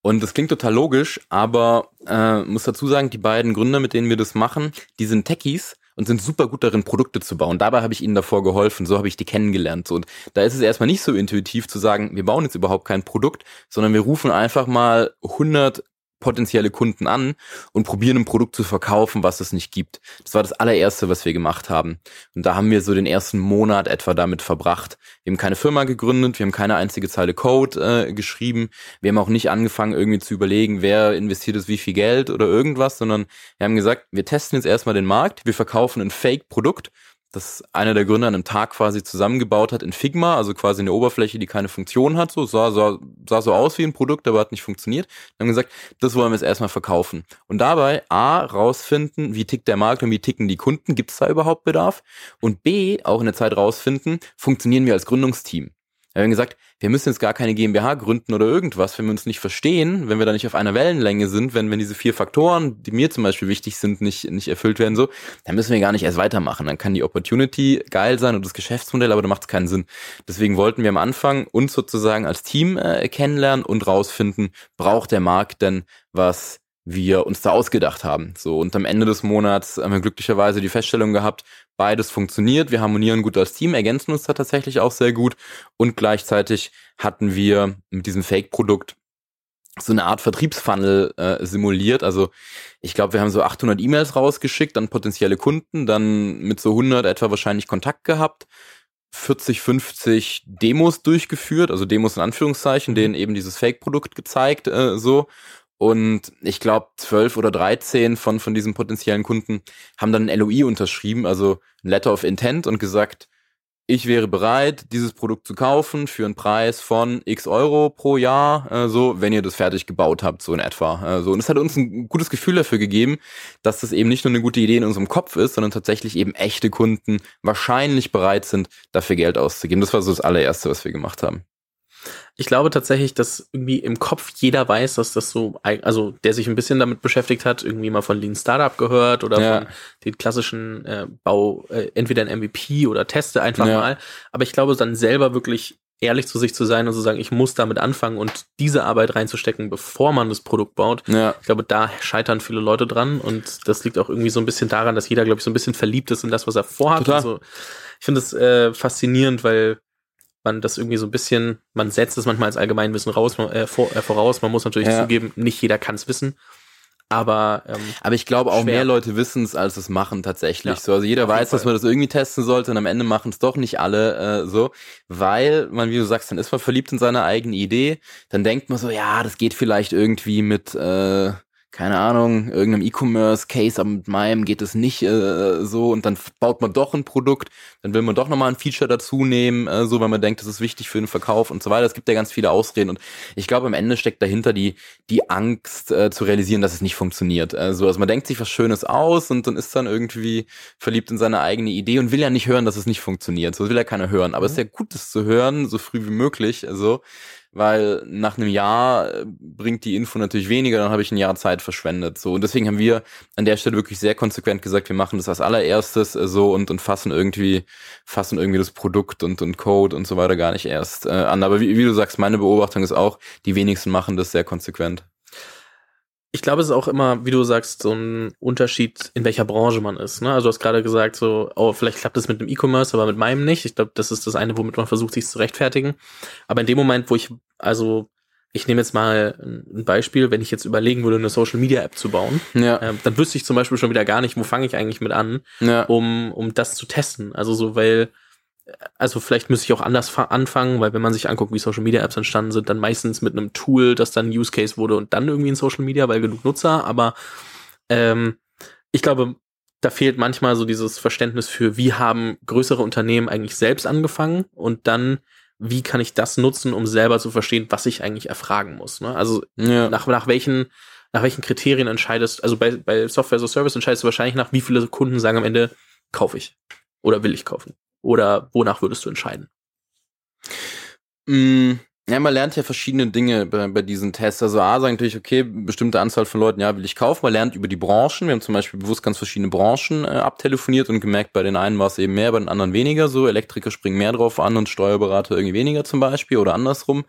Und das klingt total logisch, aber äh, muss dazu sagen, die beiden Gründer, mit denen wir das machen, die sind Techies und sind super gut darin, Produkte zu bauen. Dabei habe ich ihnen davor geholfen, so habe ich die kennengelernt. Und da ist es erstmal nicht so intuitiv zu sagen, wir bauen jetzt überhaupt kein Produkt, sondern wir rufen einfach mal 100 potenzielle Kunden an und probieren ein Produkt zu verkaufen, was es nicht gibt. Das war das allererste, was wir gemacht haben. Und da haben wir so den ersten Monat etwa damit verbracht. Wir haben keine Firma gegründet, wir haben keine einzige Zeile Code äh, geschrieben. Wir haben auch nicht angefangen, irgendwie zu überlegen, wer investiert es wie viel Geld oder irgendwas, sondern wir haben gesagt, wir testen jetzt erstmal den Markt, wir verkaufen ein Fake-Produkt das einer der Gründer an einem Tag quasi zusammengebaut hat in Figma, also quasi eine Oberfläche, die keine Funktion hat, so sah, sah, sah so aus wie ein Produkt, aber hat nicht funktioniert. Dann haben gesagt, das wollen wir jetzt erstmal verkaufen. Und dabei A, rausfinden, wie tickt der Markt und wie ticken die Kunden, gibt es da überhaupt Bedarf? Und B, auch in der Zeit rausfinden, funktionieren wir als Gründungsteam. Wir haben gesagt, wir müssen jetzt gar keine GmbH gründen oder irgendwas, wenn wir uns nicht verstehen, wenn wir da nicht auf einer Wellenlänge sind, wenn, wenn diese vier Faktoren, die mir zum Beispiel wichtig sind, nicht, nicht erfüllt werden, so, dann müssen wir gar nicht erst weitermachen. Dann kann die Opportunity geil sein und das Geschäftsmodell, aber da macht es keinen Sinn. Deswegen wollten wir am Anfang uns sozusagen als Team äh, kennenlernen und rausfinden, braucht der Markt denn was wir uns da ausgedacht haben. So, und am Ende des Monats haben wir glücklicherweise die Feststellung gehabt, beides funktioniert, wir harmonieren gut als Team, ergänzen uns da tatsächlich auch sehr gut. Und gleichzeitig hatten wir mit diesem Fake-Produkt so eine Art Vertriebsfunnel äh, simuliert. Also ich glaube, wir haben so 800 E-Mails rausgeschickt an potenzielle Kunden, dann mit so 100 etwa wahrscheinlich Kontakt gehabt, 40, 50 Demos durchgeführt, also Demos in Anführungszeichen, denen eben dieses Fake-Produkt gezeigt, äh, so und ich glaube, zwölf oder dreizehn von, von diesen potenziellen Kunden haben dann ein LOI unterschrieben, also ein Letter of Intent und gesagt, ich wäre bereit, dieses Produkt zu kaufen für einen Preis von x Euro pro Jahr, äh, so, wenn ihr das fertig gebaut habt, so in etwa. Äh, so. Und es hat uns ein gutes Gefühl dafür gegeben, dass das eben nicht nur eine gute Idee in unserem Kopf ist, sondern tatsächlich eben echte Kunden wahrscheinlich bereit sind, dafür Geld auszugeben. Das war so das allererste, was wir gemacht haben. Ich glaube tatsächlich, dass irgendwie im Kopf jeder weiß, dass das so, also der sich ein bisschen damit beschäftigt hat, irgendwie mal von Lean Startup gehört oder ja. von den klassischen äh, Bau, äh, entweder ein MVP oder Teste einfach ja. mal. Aber ich glaube, dann selber wirklich ehrlich zu sich zu sein und zu sagen, ich muss damit anfangen und diese Arbeit reinzustecken, bevor man das Produkt baut. Ja. Ich glaube, da scheitern viele Leute dran und das liegt auch irgendwie so ein bisschen daran, dass jeder, glaube ich, so ein bisschen verliebt ist in das, was er vorhat. Also, ich finde es äh, faszinierend, weil man das irgendwie so ein bisschen, man setzt es manchmal als Allgemeinwissen raus, äh, vor, äh, voraus. Man muss natürlich ja. zugeben, nicht jeder kann es wissen. Aber, ähm, aber ich glaube auch schwer. mehr Leute wissen es, als es machen tatsächlich. Ja, so, also jeder weiß, dass man das irgendwie testen sollte und am Ende machen es doch nicht alle äh, so, weil man, wie du sagst, dann ist man verliebt in seine eigene Idee. Dann denkt man so, ja, das geht vielleicht irgendwie mit äh, keine Ahnung, irgendeinem E-Commerce-Case, aber mit meinem geht es nicht äh, so und dann baut man doch ein Produkt, dann will man doch nochmal ein Feature dazu nehmen, äh, so weil man denkt, das ist wichtig für den Verkauf und so weiter. Es gibt ja ganz viele Ausreden und ich glaube, am Ende steckt dahinter die, die Angst äh, zu realisieren, dass es nicht funktioniert. Also, also man denkt sich was Schönes aus und dann ist dann irgendwie verliebt in seine eigene Idee und will ja nicht hören, dass es nicht funktioniert. So will ja keiner hören. Aber mhm. es ist ja gut, das zu hören, so früh wie möglich. Also weil nach einem Jahr äh, bringt die Info natürlich weniger, dann habe ich ein Jahr Zeit verschwendet. So und deswegen haben wir an der Stelle wirklich sehr konsequent gesagt, wir machen das als allererstes äh, so und und fassen irgendwie fassen irgendwie das Produkt und und Code und so weiter gar nicht erst äh, an. Aber wie, wie du sagst, meine Beobachtung ist auch, die wenigsten machen das sehr konsequent ich glaube, es ist auch immer, wie du sagst, so ein Unterschied, in welcher Branche man ist. Ne? Also du hast gerade gesagt, so, oh, vielleicht klappt das mit dem E-Commerce, aber mit meinem nicht. Ich glaube, das ist das eine, womit man versucht, sich zu rechtfertigen. Aber in dem Moment, wo ich, also ich nehme jetzt mal ein Beispiel, wenn ich jetzt überlegen würde, eine Social Media App zu bauen, ja. äh, dann wüsste ich zum Beispiel schon wieder gar nicht, wo fange ich eigentlich mit an, ja. um, um das zu testen. Also so, weil also vielleicht müsste ich auch anders anfangen, weil wenn man sich anguckt, wie Social Media Apps entstanden sind, dann meistens mit einem Tool, das dann Use Case wurde und dann irgendwie in Social Media, weil genug Nutzer, aber ähm, ich glaube, da fehlt manchmal so dieses Verständnis für, wie haben größere Unternehmen eigentlich selbst angefangen und dann, wie kann ich das nutzen, um selber zu verstehen, was ich eigentlich erfragen muss. Ne? Also ja. nach, nach welchen nach welchen Kriterien entscheidest, also bei, bei Software as a Service entscheidest du wahrscheinlich nach, wie viele Kunden sagen am Ende, kaufe ich oder will ich kaufen. Oder wonach würdest du entscheiden? Mm, ja, man lernt ja verschiedene Dinge bei, bei diesen Tests. Also A sagen natürlich, okay, bestimmte Anzahl von Leuten, ja, will ich kaufen. Man lernt über die Branchen. Wir haben zum Beispiel bewusst ganz verschiedene Branchen äh, abtelefoniert und gemerkt, bei den einen war es eben mehr, bei den anderen weniger so. Elektriker springen mehr drauf an und Steuerberater irgendwie weniger zum Beispiel oder andersrum.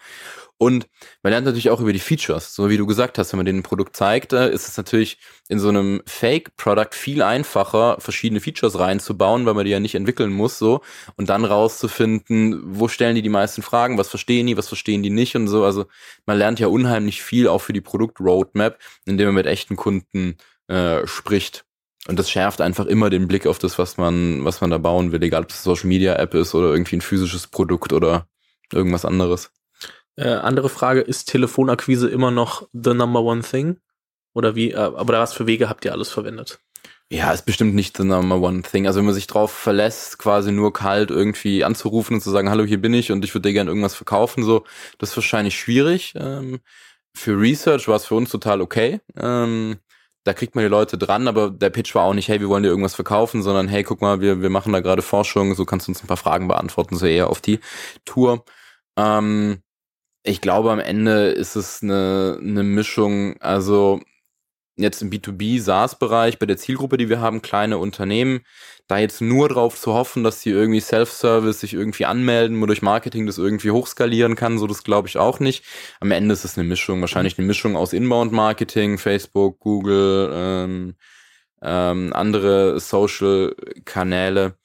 Und man lernt natürlich auch über die Features. So wie du gesagt hast, wenn man denen ein Produkt zeigt, äh, ist es natürlich in so einem Fake-Product viel einfacher, verschiedene Features reinzubauen, weil man die ja nicht entwickeln muss, so. Und dann rauszufinden, wo stellen die die meisten Fragen, was verstehen die, was verstehen die nicht und so. Also man lernt ja unheimlich viel auch für die Produkt-Roadmap, indem man mit echten Kunden äh, spricht. Und das schärft einfach immer den Blick auf das, was man, was man da bauen will, egal ob es Social Media App ist oder irgendwie ein physisches Produkt oder irgendwas anderes. Äh, andere Frage, ist Telefonakquise immer noch the number one thing? Oder wie, äh, aber was für Wege habt ihr alles verwendet? Ja, ist bestimmt nicht the number one thing. Also wenn man sich drauf verlässt, quasi nur kalt irgendwie anzurufen und zu sagen, hallo, hier bin ich und ich würde dir gerne irgendwas verkaufen, so, das ist wahrscheinlich schwierig. Ähm, für Research war es für uns total okay. Ähm, da kriegt man die Leute dran, aber der Pitch war auch nicht, hey, wir wollen dir irgendwas verkaufen, sondern hey, guck mal, wir, wir machen da gerade Forschung, so kannst du uns ein paar Fragen beantworten, so eher auf die Tour. Ähm, ich glaube, am Ende ist es eine, eine Mischung, also jetzt im B2B SaaS-Bereich bei der Zielgruppe, die wir haben, kleine Unternehmen, da jetzt nur drauf zu hoffen, dass sie irgendwie Self-Service sich irgendwie anmelden und durch Marketing das irgendwie hochskalieren kann, so das glaube ich auch nicht. Am Ende ist es eine Mischung, wahrscheinlich eine Mischung aus Inbound-Marketing, Facebook, Google, ähm, ähm, andere Social-Kanäle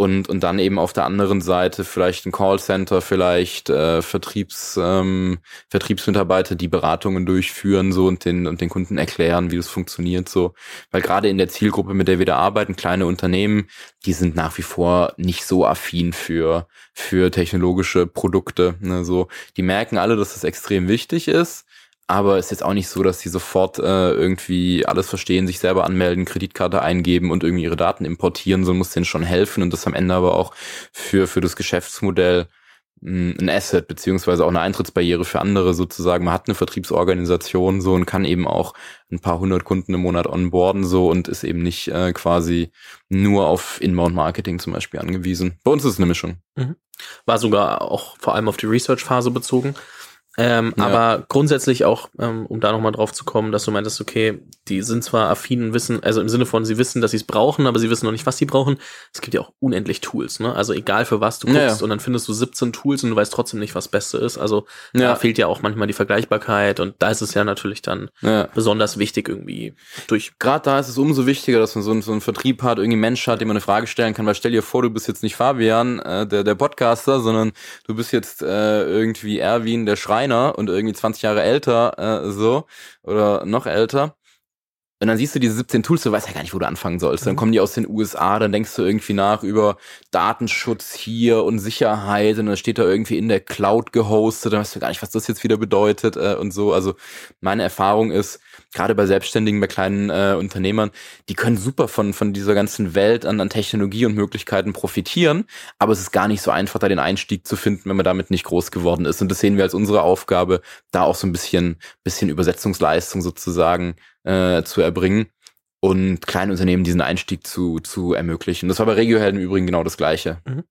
und, und dann eben auf der anderen Seite vielleicht ein Callcenter, vielleicht äh, Vertriebs, ähm, Vertriebsmitarbeiter, die Beratungen durchführen so und den, und den Kunden erklären, wie das funktioniert so. Weil gerade in der Zielgruppe, mit der wir da arbeiten, kleine Unternehmen, die sind nach wie vor nicht so affin für, für technologische Produkte. Ne, so. Die merken alle, dass das extrem wichtig ist aber es ist jetzt auch nicht so, dass sie sofort äh, irgendwie alles verstehen, sich selber anmelden, Kreditkarte eingeben und irgendwie ihre Daten importieren, so muss denen schon helfen und das am Ende aber auch für, für das Geschäftsmodell hm, ein Asset beziehungsweise auch eine Eintrittsbarriere für andere sozusagen. Man hat eine Vertriebsorganisation so und kann eben auch ein paar hundert Kunden im Monat onboarden so und ist eben nicht äh, quasi nur auf Inbound-Marketing zum Beispiel angewiesen. Bei uns ist es eine Mischung. Mhm. War sogar auch vor allem auf die Research-Phase bezogen. Ähm, ja. Aber grundsätzlich auch, ähm, um da nochmal drauf zu kommen, dass du meintest, okay, die sind zwar affin, wissen, also im Sinne von, sie wissen, dass sie es brauchen, aber sie wissen noch nicht, was sie brauchen. Es gibt ja auch unendlich Tools, ne? Also egal für was du guckst ja, ja. und dann findest du 17 Tools und du weißt trotzdem nicht, was Beste ist. Also da fehlt ja auch manchmal die Vergleichbarkeit und da ist es ja natürlich dann besonders wichtig irgendwie durch. Gerade da ist es umso wichtiger, dass man so, einen, so einen Vertrieb hat, irgendwie Mensch hat, dem man eine Frage stellen kann, weil stell dir vor, du bist jetzt nicht Fabian, äh, der, der Podcaster, sondern du bist jetzt äh, irgendwie Erwin, der Schreiner Schreiner und irgendwie 20 Jahre älter, äh, so, oder noch älter. Und dann siehst du diese 17 Tools, du weißt ja gar nicht, wo du anfangen sollst. Dann mhm. kommen die aus den USA, dann denkst du irgendwie nach über Datenschutz hier und Sicherheit und dann steht da irgendwie in der Cloud gehostet, dann weißt du gar nicht, was das jetzt wieder bedeutet äh, und so. Also meine Erfahrung ist, gerade bei Selbstständigen, bei kleinen äh, Unternehmern, die können super von, von dieser ganzen Welt an, an Technologie und Möglichkeiten profitieren, aber es ist gar nicht so einfach, da den Einstieg zu finden, wenn man damit nicht groß geworden ist. Und das sehen wir als unsere Aufgabe, da auch so ein bisschen, bisschen Übersetzungsleistung sozusagen äh, zu erbringen und kleinen Unternehmen diesen Einstieg zu, zu ermöglichen. Das war bei Regiohelden im Übrigen genau das Gleiche. Mhm.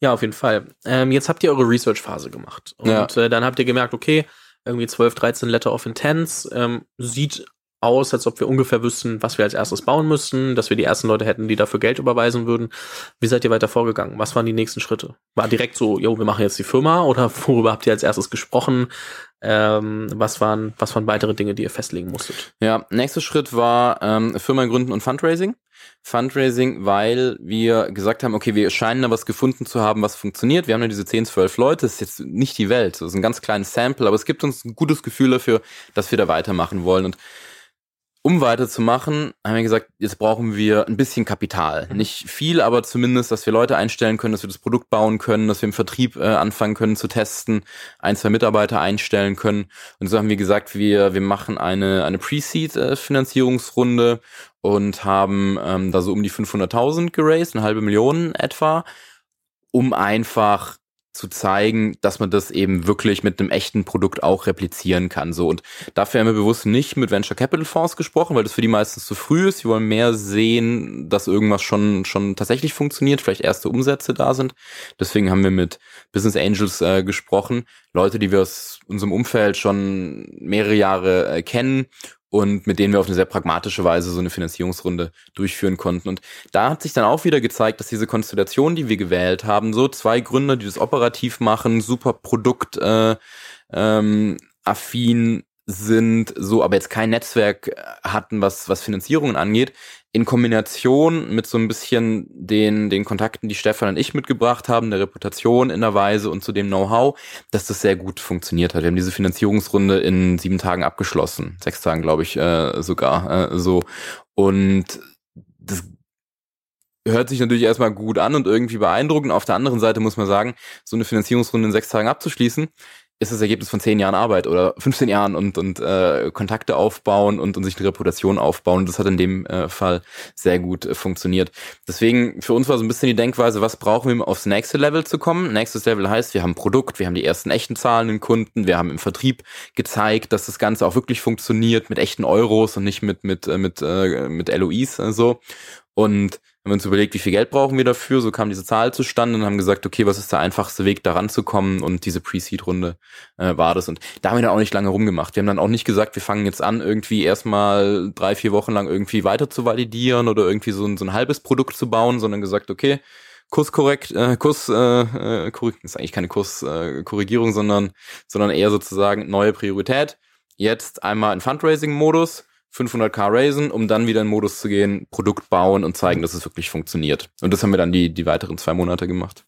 Ja, auf jeden Fall. Ähm, jetzt habt ihr eure Research-Phase gemacht. Und ja. äh, dann habt ihr gemerkt, okay, irgendwie 12, 13 Letter of Intents, ähm, sieht aus, als ob wir ungefähr wüssten, was wir als erstes bauen müssten, dass wir die ersten Leute hätten, die dafür Geld überweisen würden. Wie seid ihr weiter vorgegangen? Was waren die nächsten Schritte? War direkt so, jo, wir machen jetzt die Firma oder worüber habt ihr als erstes gesprochen? Ähm, was waren, was waren weitere Dinge, die ihr festlegen musstet? Ja, nächster Schritt war ähm, Firma gründen und Fundraising. Fundraising, weil wir gesagt haben, okay, wir scheinen da was gefunden zu haben, was funktioniert. Wir haben ja diese 10, 12 Leute, das ist jetzt nicht die Welt, das ist ein ganz kleines Sample, aber es gibt uns ein gutes Gefühl dafür, dass wir da weitermachen wollen. Und um weiterzumachen, haben wir gesagt, jetzt brauchen wir ein bisschen Kapital. Mhm. Nicht viel, aber zumindest, dass wir Leute einstellen können, dass wir das Produkt bauen können, dass wir im Vertrieb äh, anfangen können zu testen, ein, zwei Mitarbeiter einstellen können. Und so haben wir gesagt, wir, wir machen eine, eine Pre-Seed-Finanzierungsrunde äh, und haben ähm, da so um die 500.000 geraced, eine halbe Million etwa, um einfach zu zeigen, dass man das eben wirklich mit einem echten Produkt auch replizieren kann. So und dafür haben wir bewusst nicht mit Venture Capital Fonds gesprochen, weil das für die meistens zu früh ist. Sie wollen mehr sehen, dass irgendwas schon schon tatsächlich funktioniert, vielleicht erste Umsätze da sind. Deswegen haben wir mit Business Angels äh, gesprochen, Leute, die wir aus unserem Umfeld schon mehrere Jahre äh, kennen und mit denen wir auf eine sehr pragmatische Weise so eine Finanzierungsrunde durchführen konnten. Und da hat sich dann auch wieder gezeigt, dass diese Konstellation, die wir gewählt haben, so zwei Gründer, die das operativ machen, super Produkt äh, ähm, affin sind, so aber jetzt kein Netzwerk äh, hatten, was, was Finanzierungen angeht, in Kombination mit so ein bisschen den, den Kontakten, die Stefan und ich mitgebracht haben, der Reputation in der Weise und zu dem Know-how, dass das sehr gut funktioniert hat. Wir haben diese Finanzierungsrunde in sieben Tagen abgeschlossen. Sechs Tagen, glaube ich, äh, sogar äh, so. Und das hört sich natürlich erstmal gut an und irgendwie beeindruckend. Auf der anderen Seite muss man sagen, so eine Finanzierungsrunde in sechs Tagen abzuschließen, ist das Ergebnis von zehn Jahren Arbeit oder 15 Jahren und, und äh, Kontakte aufbauen und, und sich eine Reputation aufbauen. Das hat in dem äh, Fall sehr gut äh, funktioniert. Deswegen für uns war so ein bisschen die Denkweise, was brauchen wir, um aufs nächste Level zu kommen? Nächstes Level heißt, wir haben Produkt, wir haben die ersten echten zahlenden Kunden, wir haben im Vertrieb gezeigt, dass das Ganze auch wirklich funktioniert mit echten Euros und nicht mit mit äh, mit äh, mit LOIs äh, so. Und haben uns überlegt, wie viel Geld brauchen wir dafür, so kam diese Zahl zustande und haben gesagt, okay, was ist der einfachste Weg, da ranzukommen und diese Pre-Seed-Runde äh, war das und da haben wir dann auch nicht lange rumgemacht. Wir haben dann auch nicht gesagt, wir fangen jetzt an, irgendwie erstmal drei, vier Wochen lang irgendwie weiter zu validieren oder irgendwie so ein, so ein halbes Produkt zu bauen, sondern gesagt, okay, Kurskorrekt, äh, Kurs, äh, äh, ist eigentlich keine Kurskorrigierung, äh, sondern, sondern eher sozusagen neue Priorität. Jetzt einmal in Fundraising-Modus, 500k raisen, um dann wieder in Modus zu gehen, Produkt bauen und zeigen, dass es wirklich funktioniert. Und das haben wir dann die, die weiteren zwei Monate gemacht.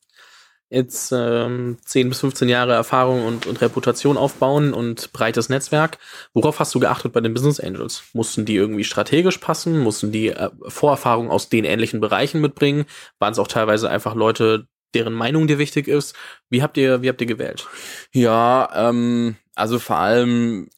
Jetzt ähm, 10 bis 15 Jahre Erfahrung und, und Reputation aufbauen und breites Netzwerk. Worauf hast du geachtet bei den Business Angels? Mussten die irgendwie strategisch passen? Mussten die äh, Vorerfahrung aus den ähnlichen Bereichen mitbringen? Waren es auch teilweise einfach Leute, deren Meinung dir wichtig ist? Wie habt ihr, wie habt ihr gewählt? Ja, ähm, also vor allem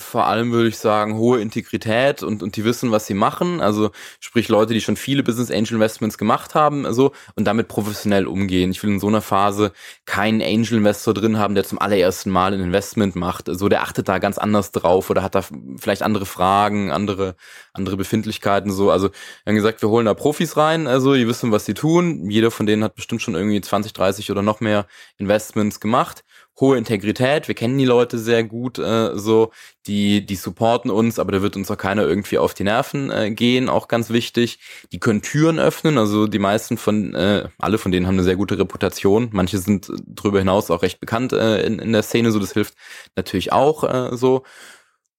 vor allem würde ich sagen, hohe Integrität und, und die wissen, was sie machen. Also sprich Leute, die schon viele Business Angel Investments gemacht haben, also und damit professionell umgehen. Ich will in so einer Phase keinen Angel Investor drin haben, der zum allerersten Mal ein Investment macht. Also der achtet da ganz anders drauf oder hat da vielleicht andere Fragen, andere, andere Befindlichkeiten so. Also wir haben gesagt, wir holen da Profis rein, also die wissen, was sie tun. Jeder von denen hat bestimmt schon irgendwie 20, 30 oder noch mehr Investments gemacht hohe Integrität, wir kennen die Leute sehr gut, äh, so, die, die supporten uns, aber da wird uns auch keiner irgendwie auf die Nerven äh, gehen, auch ganz wichtig. Die können Türen öffnen, also die meisten von, äh, alle von denen haben eine sehr gute Reputation. Manche sind darüber hinaus auch recht bekannt äh, in, in der Szene, so das hilft natürlich auch äh, so.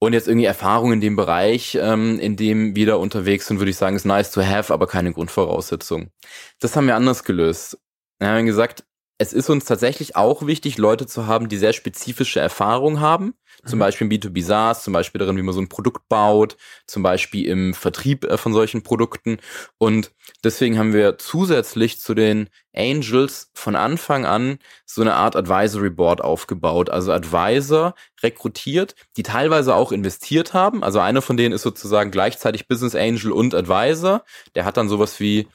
Und jetzt irgendwie Erfahrung in dem Bereich, ähm, in dem wir da unterwegs sind, würde ich sagen, ist nice to have, aber keine Grundvoraussetzung. Das haben wir anders gelöst. Wir haben gesagt, es ist uns tatsächlich auch wichtig, Leute zu haben, die sehr spezifische Erfahrung haben. Zum mhm. Beispiel im B2B SaaS, zum Beispiel darin, wie man so ein Produkt baut, zum Beispiel im Vertrieb äh, von solchen Produkten. Und deswegen haben wir zusätzlich zu den Angels von Anfang an so eine Art Advisory Board aufgebaut. Also Advisor rekrutiert, die teilweise auch investiert haben. Also einer von denen ist sozusagen gleichzeitig Business Angel und Advisor. Der hat dann sowas wie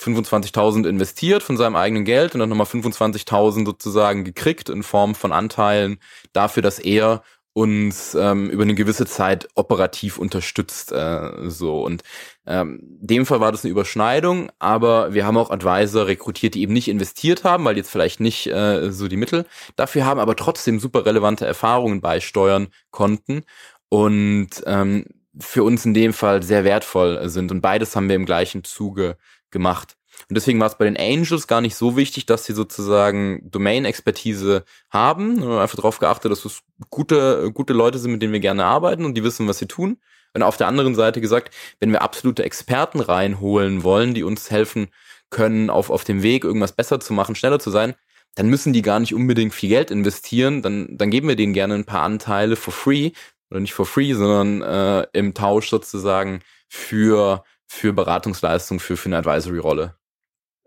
25.000 investiert von seinem eigenen Geld und dann nochmal 25.000 sozusagen gekriegt in Form von Anteilen dafür, dass er uns ähm, über eine gewisse Zeit operativ unterstützt. Äh, so und ähm, dem Fall war das eine Überschneidung, aber wir haben auch Advisor rekrutiert, die eben nicht investiert haben, weil jetzt vielleicht nicht äh, so die Mittel dafür haben, aber trotzdem super relevante Erfahrungen beisteuern konnten und ähm, für uns in dem Fall sehr wertvoll sind. Und beides haben wir im gleichen Zuge gemacht. Und deswegen war es bei den Angels gar nicht so wichtig, dass sie sozusagen Domain-Expertise haben. Einfach darauf geachtet, dass es gute, gute Leute sind, mit denen wir gerne arbeiten und die wissen, was sie tun. Und auf der anderen Seite gesagt, wenn wir absolute Experten reinholen wollen, die uns helfen können, auf, auf dem Weg irgendwas besser zu machen, schneller zu sein, dann müssen die gar nicht unbedingt viel Geld investieren. Dann, dann geben wir denen gerne ein paar Anteile for free. Oder nicht for free, sondern äh, im Tausch sozusagen für für Beratungsleistung, für, für eine Advisory-Rolle.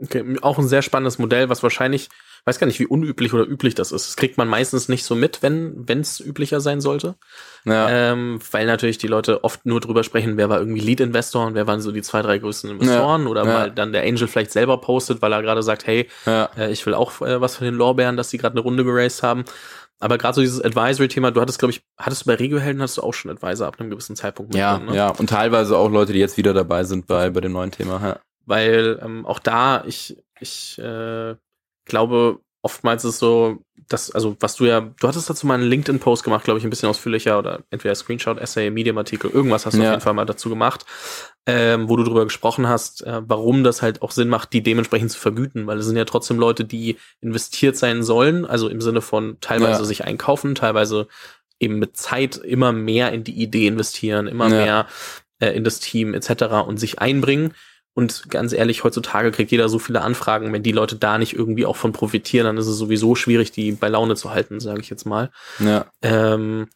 Okay, auch ein sehr spannendes Modell, was wahrscheinlich, weiß gar nicht, wie unüblich oder üblich das ist. Das kriegt man meistens nicht so mit, wenn es üblicher sein sollte. Ja. Ähm, weil natürlich die Leute oft nur drüber sprechen, wer war irgendwie Lead-Investor und wer waren so die zwei, drei größten Investoren ja. oder ja. weil dann der Angel vielleicht selber postet, weil er gerade sagt, hey, äh, ich will auch äh, was von den Lorbeeren, dass die gerade eine Runde geraced haben. Aber gerade so dieses Advisory-Thema, du hattest, glaube ich, hattest du bei Regiohelden hast du auch schon Advisor ab einem gewissen Zeitpunkt. Ja, drin, ne? ja, und teilweise auch Leute, die jetzt wieder dabei sind bei, bei dem neuen Thema. Ja. Weil ähm, auch da, ich, ich äh, glaube, oftmals ist es so, dass, also was du ja, du hattest dazu mal einen LinkedIn-Post gemacht, glaube ich, ein bisschen ausführlicher oder entweder Screenshot, Essay, Medium-Artikel, irgendwas hast du ja. auf jeden Fall mal dazu gemacht, ähm, wo du drüber gesprochen hast, äh, warum das halt auch Sinn macht, die dementsprechend zu vergüten, weil es sind ja trotzdem Leute, die investiert sein sollen, also im Sinne von teilweise ja. sich einkaufen, teilweise eben mit Zeit immer mehr in die Idee investieren, immer ja. mehr äh, in das Team etc. und sich einbringen und ganz ehrlich, heutzutage kriegt jeder so viele Anfragen. Wenn die Leute da nicht irgendwie auch von profitieren, dann ist es sowieso schwierig, die bei Laune zu halten, sage ich jetzt mal. Ja. Ähm,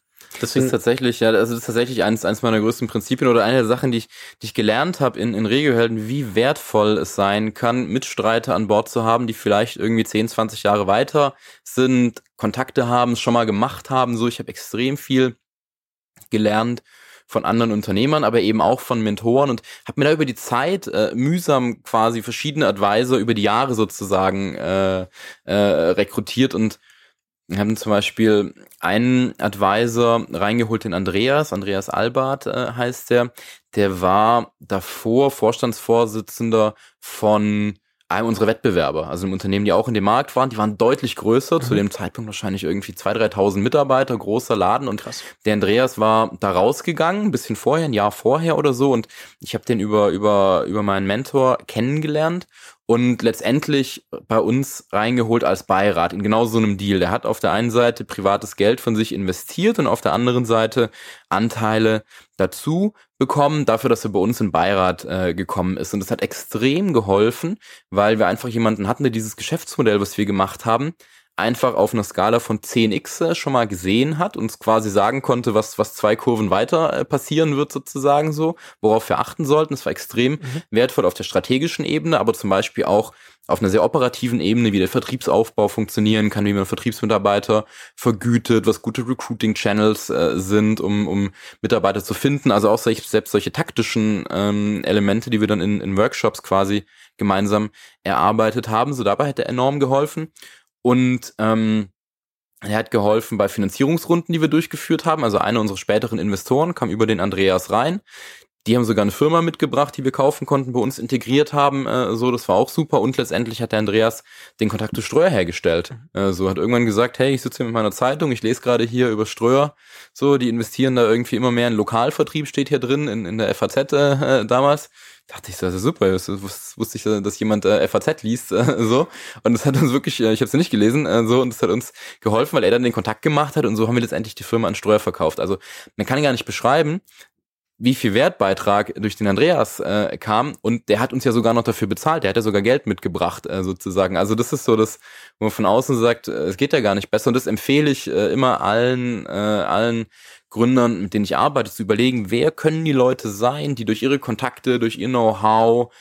Deswegen das ist tatsächlich, ja, also das ist tatsächlich eins, eins meiner größten Prinzipien oder eine der Sachen, die ich, die ich gelernt habe in, in Regiohelden, wie wertvoll es sein kann, Mitstreiter an Bord zu haben, die vielleicht irgendwie 10, 20 Jahre weiter sind, Kontakte haben, es schon mal gemacht haben. So, ich habe extrem viel gelernt von anderen Unternehmern, aber eben auch von Mentoren und habe mir da über die Zeit äh, mühsam quasi verschiedene Advisor über die Jahre sozusagen äh, äh, rekrutiert und haben zum Beispiel einen Advisor reingeholt, den Andreas, Andreas Albert äh, heißt der. Der war davor Vorstandsvorsitzender von einem unserer Wettbewerber, also einem Unternehmen, die auch in dem Markt waren, die waren deutlich größer, mhm. zu dem Zeitpunkt wahrscheinlich irgendwie 2.000, 3.000 Mitarbeiter, großer Laden und Krass. der Andreas war da rausgegangen, ein bisschen vorher, ein Jahr vorher oder so und ich habe den über, über, über meinen Mentor kennengelernt und letztendlich bei uns reingeholt als Beirat in genau so einem Deal. Der hat auf der einen Seite privates Geld von sich investiert und auf der anderen Seite Anteile dazu bekommen, dafür, dass er bei uns in Beirat äh, gekommen ist. Und das hat extrem geholfen, weil wir einfach jemanden hatten, der dieses Geschäftsmodell, was wir gemacht haben, einfach auf einer Skala von 10x schon mal gesehen hat und quasi sagen konnte, was, was zwei Kurven weiter äh, passieren wird sozusagen so, worauf wir achten sollten. Es war extrem mhm. wertvoll auf der strategischen Ebene, aber zum Beispiel auch auf einer sehr operativen Ebene, wie der Vertriebsaufbau funktionieren kann, wie man Vertriebsmitarbeiter vergütet, was gute Recruiting-Channels äh, sind, um, um Mitarbeiter zu finden. Also auch solche, selbst solche taktischen ähm, Elemente, die wir dann in, in Workshops quasi gemeinsam erarbeitet haben. So dabei er enorm geholfen. Und ähm, er hat geholfen bei Finanzierungsrunden, die wir durchgeführt haben. Also einer unserer späteren Investoren kam über den Andreas rein. Die haben sogar eine Firma mitgebracht, die wir kaufen konnten, bei uns integriert haben. Äh, so, das war auch super. Und letztendlich hat der Andreas den Kontakt zu Ströer hergestellt. Äh, so hat irgendwann gesagt, hey, ich sitze hier mit meiner Zeitung, ich lese gerade hier über Ströer. So, die investieren da irgendwie immer mehr in Lokalvertrieb, steht hier drin, in, in der FAZ äh, damals dachte ich so, das ist super, das wusste ich, dass jemand äh, FAZ liest, äh, so. Und das hat uns wirklich, äh, ich habe es nicht gelesen, äh, so, und das hat uns geholfen, weil er dann den Kontakt gemacht hat und so haben wir letztendlich die Firma an Steuer verkauft. Also man kann gar nicht beschreiben, wie viel Wertbeitrag durch den Andreas äh, kam. Und der hat uns ja sogar noch dafür bezahlt, der hat ja sogar Geld mitgebracht äh, sozusagen. Also das ist so das, wo man von außen sagt, äh, es geht ja gar nicht besser. Und das empfehle ich äh, immer allen, äh, allen Gründern, mit denen ich arbeite, zu überlegen, wer können die Leute sein, die durch ihre Kontakte, durch ihr Know-how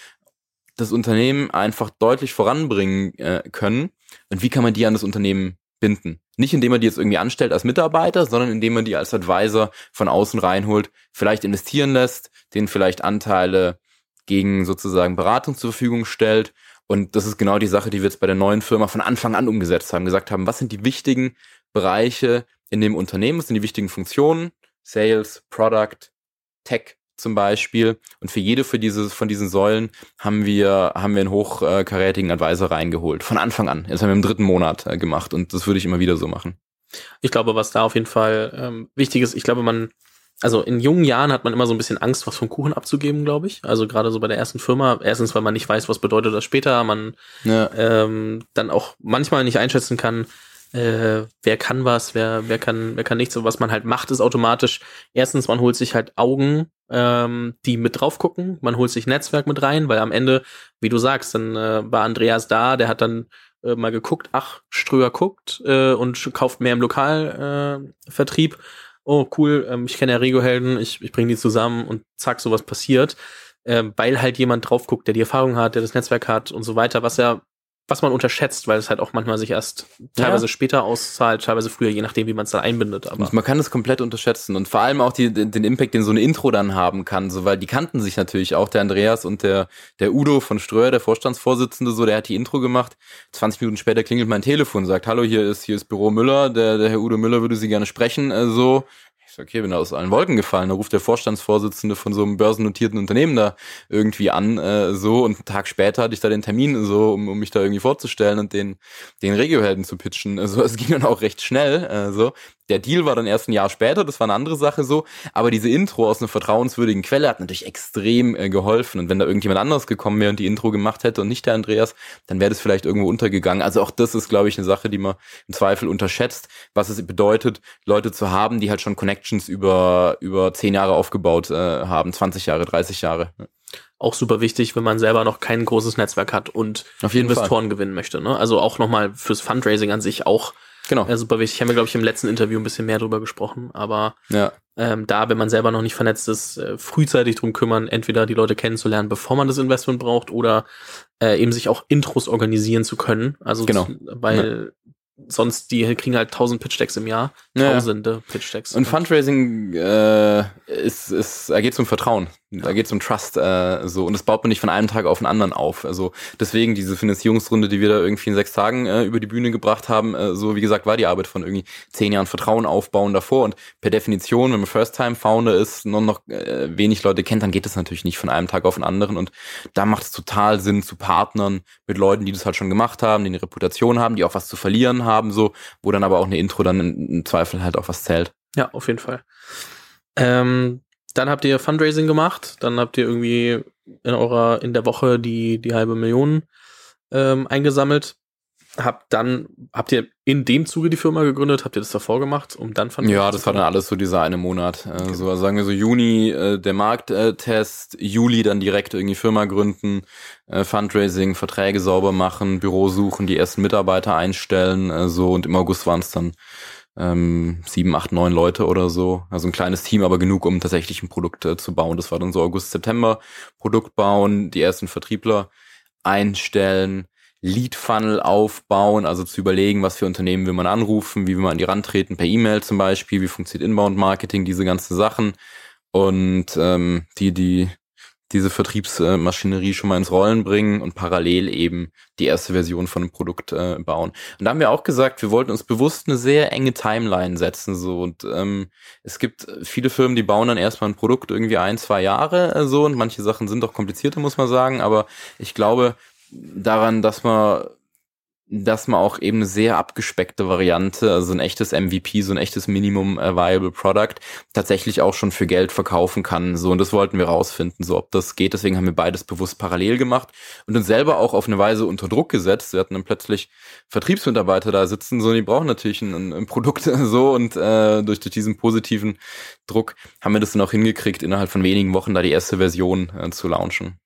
das Unternehmen einfach deutlich voranbringen äh, können. Und wie kann man die an das Unternehmen binden. Nicht indem man die jetzt irgendwie anstellt als Mitarbeiter, sondern indem man die als Advisor von außen reinholt, vielleicht investieren lässt, denen vielleicht Anteile gegen sozusagen Beratung zur Verfügung stellt. Und das ist genau die Sache, die wir jetzt bei der neuen Firma von Anfang an umgesetzt haben. Gesagt haben, was sind die wichtigen Bereiche in dem Unternehmen, was sind die wichtigen Funktionen? Sales, Product, Tech zum Beispiel. Und für jede für diese, von diesen Säulen haben wir, haben wir einen hochkarätigen Advisor reingeholt. Von Anfang an. Das haben wir im dritten Monat äh, gemacht und das würde ich immer wieder so machen. Ich glaube, was da auf jeden Fall ähm, wichtig ist, ich glaube, man, also in jungen Jahren hat man immer so ein bisschen Angst, was vom Kuchen abzugeben, glaube ich. Also gerade so bei der ersten Firma. Erstens, weil man nicht weiß, was bedeutet das später. Man ja. ähm, dann auch manchmal nicht einschätzen kann, äh, wer kann was, wer, wer kann, wer kann nichts. Und was man halt macht, ist automatisch, erstens, man holt sich halt Augen, ähm, die mit drauf gucken, man holt sich Netzwerk mit rein, weil am Ende, wie du sagst, dann äh, war Andreas da, der hat dann äh, mal geguckt, ach, Ströer guckt äh, und kauft mehr im Lokalvertrieb. Äh, oh, cool, ähm, ich kenne ja Rego-Helden, ich, ich bringe die zusammen und zack, sowas passiert. Äh, weil halt jemand drauf guckt, der die Erfahrung hat, der das Netzwerk hat und so weiter, was ja was man unterschätzt, weil es halt auch manchmal sich erst teilweise ja. später auszahlt, teilweise früher, je nachdem, wie man es dann einbindet. Aber man kann es komplett unterschätzen und vor allem auch die, den Impact, den so eine Intro dann haben kann, so weil die kannten sich natürlich auch der Andreas und der der Udo von Ströer, der Vorstandsvorsitzende, so der hat die Intro gemacht. 20 Minuten später klingelt mein Telefon, sagt Hallo, hier ist hier ist Büro Müller, der der Herr Udo Müller würde Sie gerne sprechen, äh, so okay, bin da aus allen Wolken gefallen. Da ruft der Vorstandsvorsitzende von so einem börsennotierten Unternehmen da irgendwie an, äh, so und einen Tag später hatte ich da den Termin, so um, um mich da irgendwie vorzustellen und den den Regiohelden zu pitchen. Also es ging dann auch recht schnell, äh, so. Der Deal war dann erst ein Jahr später, das war eine andere Sache so, aber diese Intro aus einer vertrauenswürdigen Quelle hat natürlich extrem äh, geholfen und wenn da irgendjemand anderes gekommen wäre und die Intro gemacht hätte und nicht der Andreas, dann wäre das vielleicht irgendwo untergegangen. Also auch das ist, glaube ich, eine Sache, die man im Zweifel unterschätzt, was es bedeutet, Leute zu haben, die halt schon Connections über, über zehn Jahre aufgebaut äh, haben, 20 Jahre, 30 Jahre. Auch super wichtig, wenn man selber noch kein großes Netzwerk hat und Auf jeden Investoren Fall. gewinnen möchte. Ne? Also auch nochmal fürs Fundraising an sich auch Genau. Äh, super wichtig. Haben wir, glaube ich, im letzten Interview ein bisschen mehr drüber gesprochen. Aber ja. ähm, da, wenn man selber noch nicht vernetzt ist, äh, frühzeitig drum kümmern, entweder die Leute kennenzulernen, bevor man das Investment braucht, oder äh, eben sich auch Intros organisieren zu können. Also genau. weil sonst die kriegen halt tausend Pitch-Decks im Jahr. Tausende ja. Pitch-Decks. Und Fundraising äh, ist, ist, da geht's um Vertrauen. Da geht's um Trust. Äh, so Und das baut man nicht von einem Tag auf den anderen auf. Also deswegen diese Finanzierungsrunde, die wir da irgendwie in sechs Tagen äh, über die Bühne gebracht haben, äh, so wie gesagt, war die Arbeit von irgendwie zehn Jahren Vertrauen aufbauen davor. Und per Definition, wenn man First-Time-Founder ist, nur noch äh, wenig Leute kennt, dann geht das natürlich nicht von einem Tag auf den anderen. Und da macht es total Sinn zu partnern mit Leuten, die das halt schon gemacht haben, die eine Reputation haben, die auch was zu verlieren haben, so, wo dann aber auch eine Intro dann im Zweifel halt auch was zählt. Ja, auf jeden Fall. Ähm, dann habt ihr Fundraising gemacht, dann habt ihr irgendwie in eurer, in der Woche die, die halbe Million ähm, eingesammelt. Habt dann, habt ihr in dem Zuge die Firma gegründet? Habt ihr das davor gemacht, um dann Fundraising Ja, das war dann alles so dieser eine Monat. Äh, okay. So, also sagen wir so Juni äh, der Markttest, Juli dann direkt irgendwie Firma gründen, äh, Fundraising, Verträge sauber machen, Büro suchen, die ersten Mitarbeiter einstellen, äh, so und im August waren es dann ähm, sieben, acht, neun Leute oder so. Also ein kleines Team, aber genug, um tatsächlich ein Produkt äh, zu bauen. Das war dann so August, September. Produkt bauen, die ersten Vertriebler einstellen, Lead-Funnel aufbauen, also zu überlegen, was für Unternehmen will man anrufen, wie will man an die rantreten, per E-Mail zum Beispiel, wie funktioniert Inbound-Marketing, diese ganzen Sachen. Und ähm, die, die diese Vertriebsmaschinerie schon mal ins Rollen bringen und parallel eben die erste Version von einem Produkt äh, bauen. Und da haben wir auch gesagt, wir wollten uns bewusst eine sehr enge Timeline setzen. So und ähm, es gibt viele Firmen, die bauen dann erstmal ein Produkt irgendwie ein, zwei Jahre äh, so. Und manche Sachen sind auch komplizierter, muss man sagen, aber ich glaube daran, dass man dass man auch eben eine sehr abgespeckte Variante, also ein echtes MVP, so ein echtes Minimum Viable Product, tatsächlich auch schon für Geld verkaufen kann. So, und das wollten wir rausfinden, so ob das geht. Deswegen haben wir beides bewusst parallel gemacht und uns selber auch auf eine Weise unter Druck gesetzt. Wir hatten dann plötzlich Vertriebsmitarbeiter da sitzen, so, die brauchen natürlich ein, ein Produkt so und äh, durch, durch diesen positiven Druck haben wir das dann auch hingekriegt, innerhalb von wenigen Wochen da die erste Version äh, zu launchen.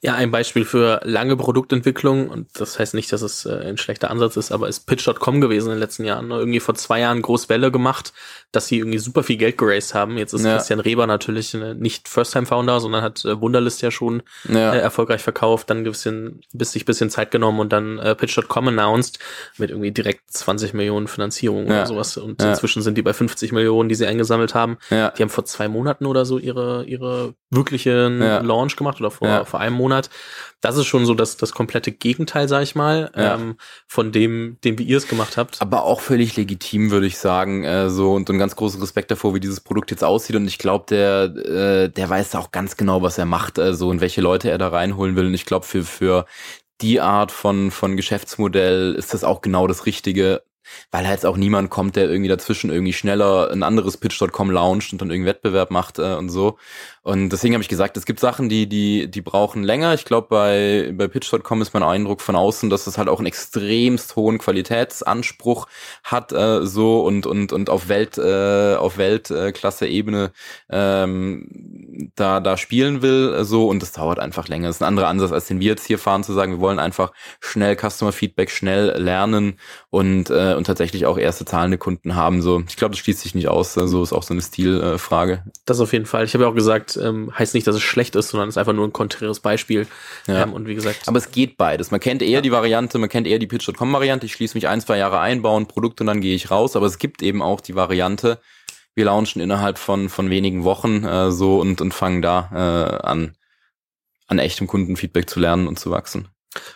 Ja, ein Beispiel für lange Produktentwicklung, und das heißt nicht, dass es äh, ein schlechter Ansatz ist, aber ist Pitch.com gewesen in den letzten Jahren. Ne? Irgendwie vor zwei Jahren groß Welle gemacht, dass sie irgendwie super viel Geld geraced haben. Jetzt ist ja. Christian Reber natürlich äh, nicht First-Time-Founder, sondern hat äh, Wunderlist ja schon ja. Äh, erfolgreich verkauft, dann ein bisschen, bis sich bisschen Zeit genommen und dann äh, Pitch.com announced mit irgendwie direkt 20 Millionen Finanzierung ja. oder sowas. Und inzwischen sind die bei 50 Millionen, die sie eingesammelt haben. Die haben vor zwei Monaten oder so ihre, ihre wirklichen Launch gemacht oder vor, vor einem Monat. Das ist schon so das, das komplette Gegenteil, sag ich mal, ja. ähm, von dem, dem wie ihr es gemacht habt. Aber auch völlig legitim, würde ich sagen. Äh, so und, und ganz großen Respekt davor, wie dieses Produkt jetzt aussieht. Und ich glaube, der, äh, der weiß auch ganz genau, was er macht, äh, so und welche Leute er da reinholen will. Und ich glaube, für, für die Art von, von Geschäftsmodell ist das auch genau das Richtige weil halt auch niemand kommt, der irgendwie dazwischen irgendwie schneller ein anderes Pitch.com launcht und dann irgendeinen Wettbewerb macht äh, und so. Und deswegen habe ich gesagt, es gibt Sachen, die die die brauchen länger. Ich glaube, bei bei Pitch.com ist mein Eindruck von außen, dass es halt auch einen extremst hohen Qualitätsanspruch hat äh, so und und und auf Welt äh, auf Weltklasse Ebene ähm, da da spielen will äh, so und das dauert einfach länger. Das ist ein anderer Ansatz, als den wir jetzt hier fahren, zu sagen, wir wollen einfach schnell Customer Feedback schnell lernen und äh, und tatsächlich auch erste zahlende Kunden haben. So, ich glaube, das schließt sich nicht aus. So also ist auch so eine Stilfrage. Äh, das auf jeden Fall. Ich habe ja auch gesagt, ähm, heißt nicht, dass es schlecht ist, sondern es ist einfach nur ein konträres Beispiel. Ja. Ähm, und wie gesagt. Aber es geht beides. Man kennt eher ja. die Variante, man kennt eher die Pitch.com-Variante. Ich schließe mich ein, zwei Jahre ein, baue ein Produkt und dann gehe ich raus. Aber es gibt eben auch die Variante, wir launchen innerhalb von, von wenigen Wochen äh, so und, und fangen da äh, an, an echtem Kundenfeedback zu lernen und zu wachsen.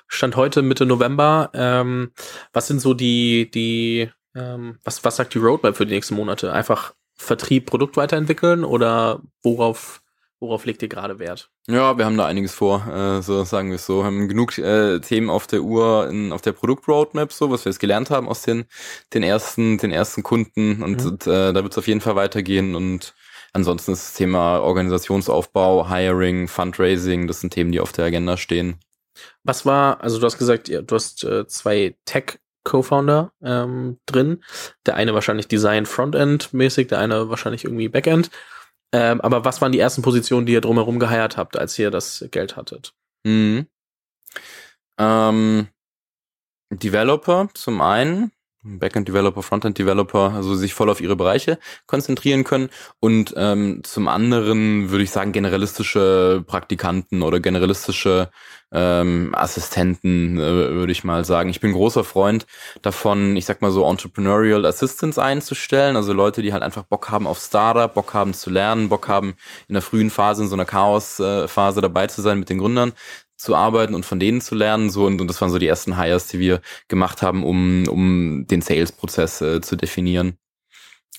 Stand heute Mitte November. Ähm, was sind so die, die, ähm, was, was sagt die Roadmap für die nächsten Monate? Einfach Vertrieb, Produkt weiterentwickeln oder worauf, worauf legt ihr gerade Wert? Ja, wir haben da einiges vor, äh, so sagen wir es so. Wir haben genug äh, Themen auf der Uhr, in, auf der Produktroadmap, so was wir jetzt gelernt haben aus den, den ersten, den ersten Kunden und, mhm. und äh, da wird es auf jeden Fall weitergehen und ansonsten ist das Thema Organisationsaufbau, Hiring, Fundraising, das sind Themen, die auf der Agenda stehen. Was war, also du hast gesagt, du hast äh, zwei Tech Co-Founder ähm, drin. Der eine wahrscheinlich Design Frontend mäßig, der eine wahrscheinlich irgendwie Backend. Ähm, aber was waren die ersten Positionen, die ihr drumherum geheiert habt, als ihr das Geld hattet? Mhm. Ähm, Developer zum einen, Backend-Developer, Frontend-Developer, also sich voll auf ihre Bereiche konzentrieren können. Und ähm, zum anderen würde ich sagen, generalistische Praktikanten oder generalistische ähm, Assistenten, äh, würde ich mal sagen. Ich bin großer Freund davon, ich sag mal so Entrepreneurial Assistants einzustellen, also Leute, die halt einfach Bock haben auf Startup, Bock haben zu lernen, Bock haben in der frühen Phase, in so einer Chaos-Phase dabei zu sein mit den Gründern zu arbeiten und von denen zu lernen. So und, und das waren so die ersten Hires, die wir gemacht haben, um, um den Sales-Prozess äh, zu definieren.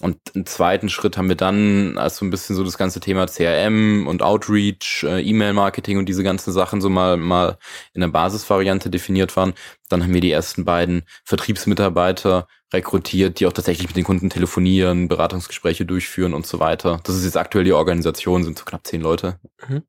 Und im zweiten Schritt haben wir dann, als so ein bisschen so das ganze Thema CRM und Outreach, äh, E-Mail-Marketing und diese ganzen Sachen so mal, mal in der Basisvariante definiert waren, dann haben wir die ersten beiden Vertriebsmitarbeiter rekrutiert, die auch tatsächlich mit den Kunden telefonieren, Beratungsgespräche durchführen und so weiter. Das ist jetzt aktuell die Organisation, sind so knapp zehn Leute. Mhm.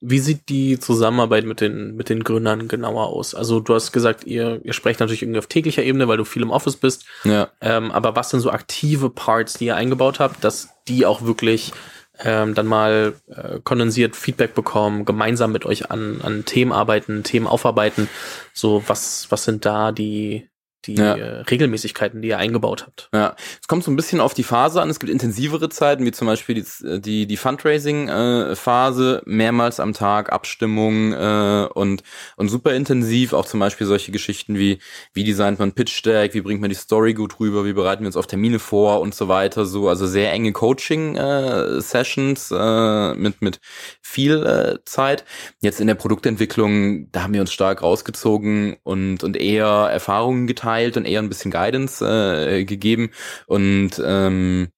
Wie sieht die Zusammenarbeit mit den, mit den Gründern genauer aus? Also du hast gesagt, ihr, ihr sprecht natürlich irgendwie auf täglicher Ebene, weil du viel im Office bist. Ja. Ähm, aber was sind so aktive Parts, die ihr eingebaut habt, dass die auch wirklich ähm, dann mal äh, kondensiert Feedback bekommen, gemeinsam mit euch an, an Themen arbeiten, Themen aufarbeiten? So, was, was sind da die, die ja. äh, Regelmäßigkeiten, die ihr eingebaut habt. Ja, es kommt so ein bisschen auf die Phase an. Es gibt intensivere Zeiten, wie zum Beispiel die, die, die Fundraising-Phase, äh, mehrmals am Tag, Abstimmung äh, und, und super intensiv. Auch zum Beispiel solche Geschichten wie, wie designt man Pitch Deck, wie bringt man die Story gut rüber, wie bereiten wir uns auf Termine vor und so weiter. So, also sehr enge Coaching-Sessions äh, äh, mit, mit viel äh, Zeit. Jetzt in der Produktentwicklung, da haben wir uns stark rausgezogen und, und eher Erfahrungen geteilt geteilt und eher ein bisschen Guidance äh, gegeben und ähm,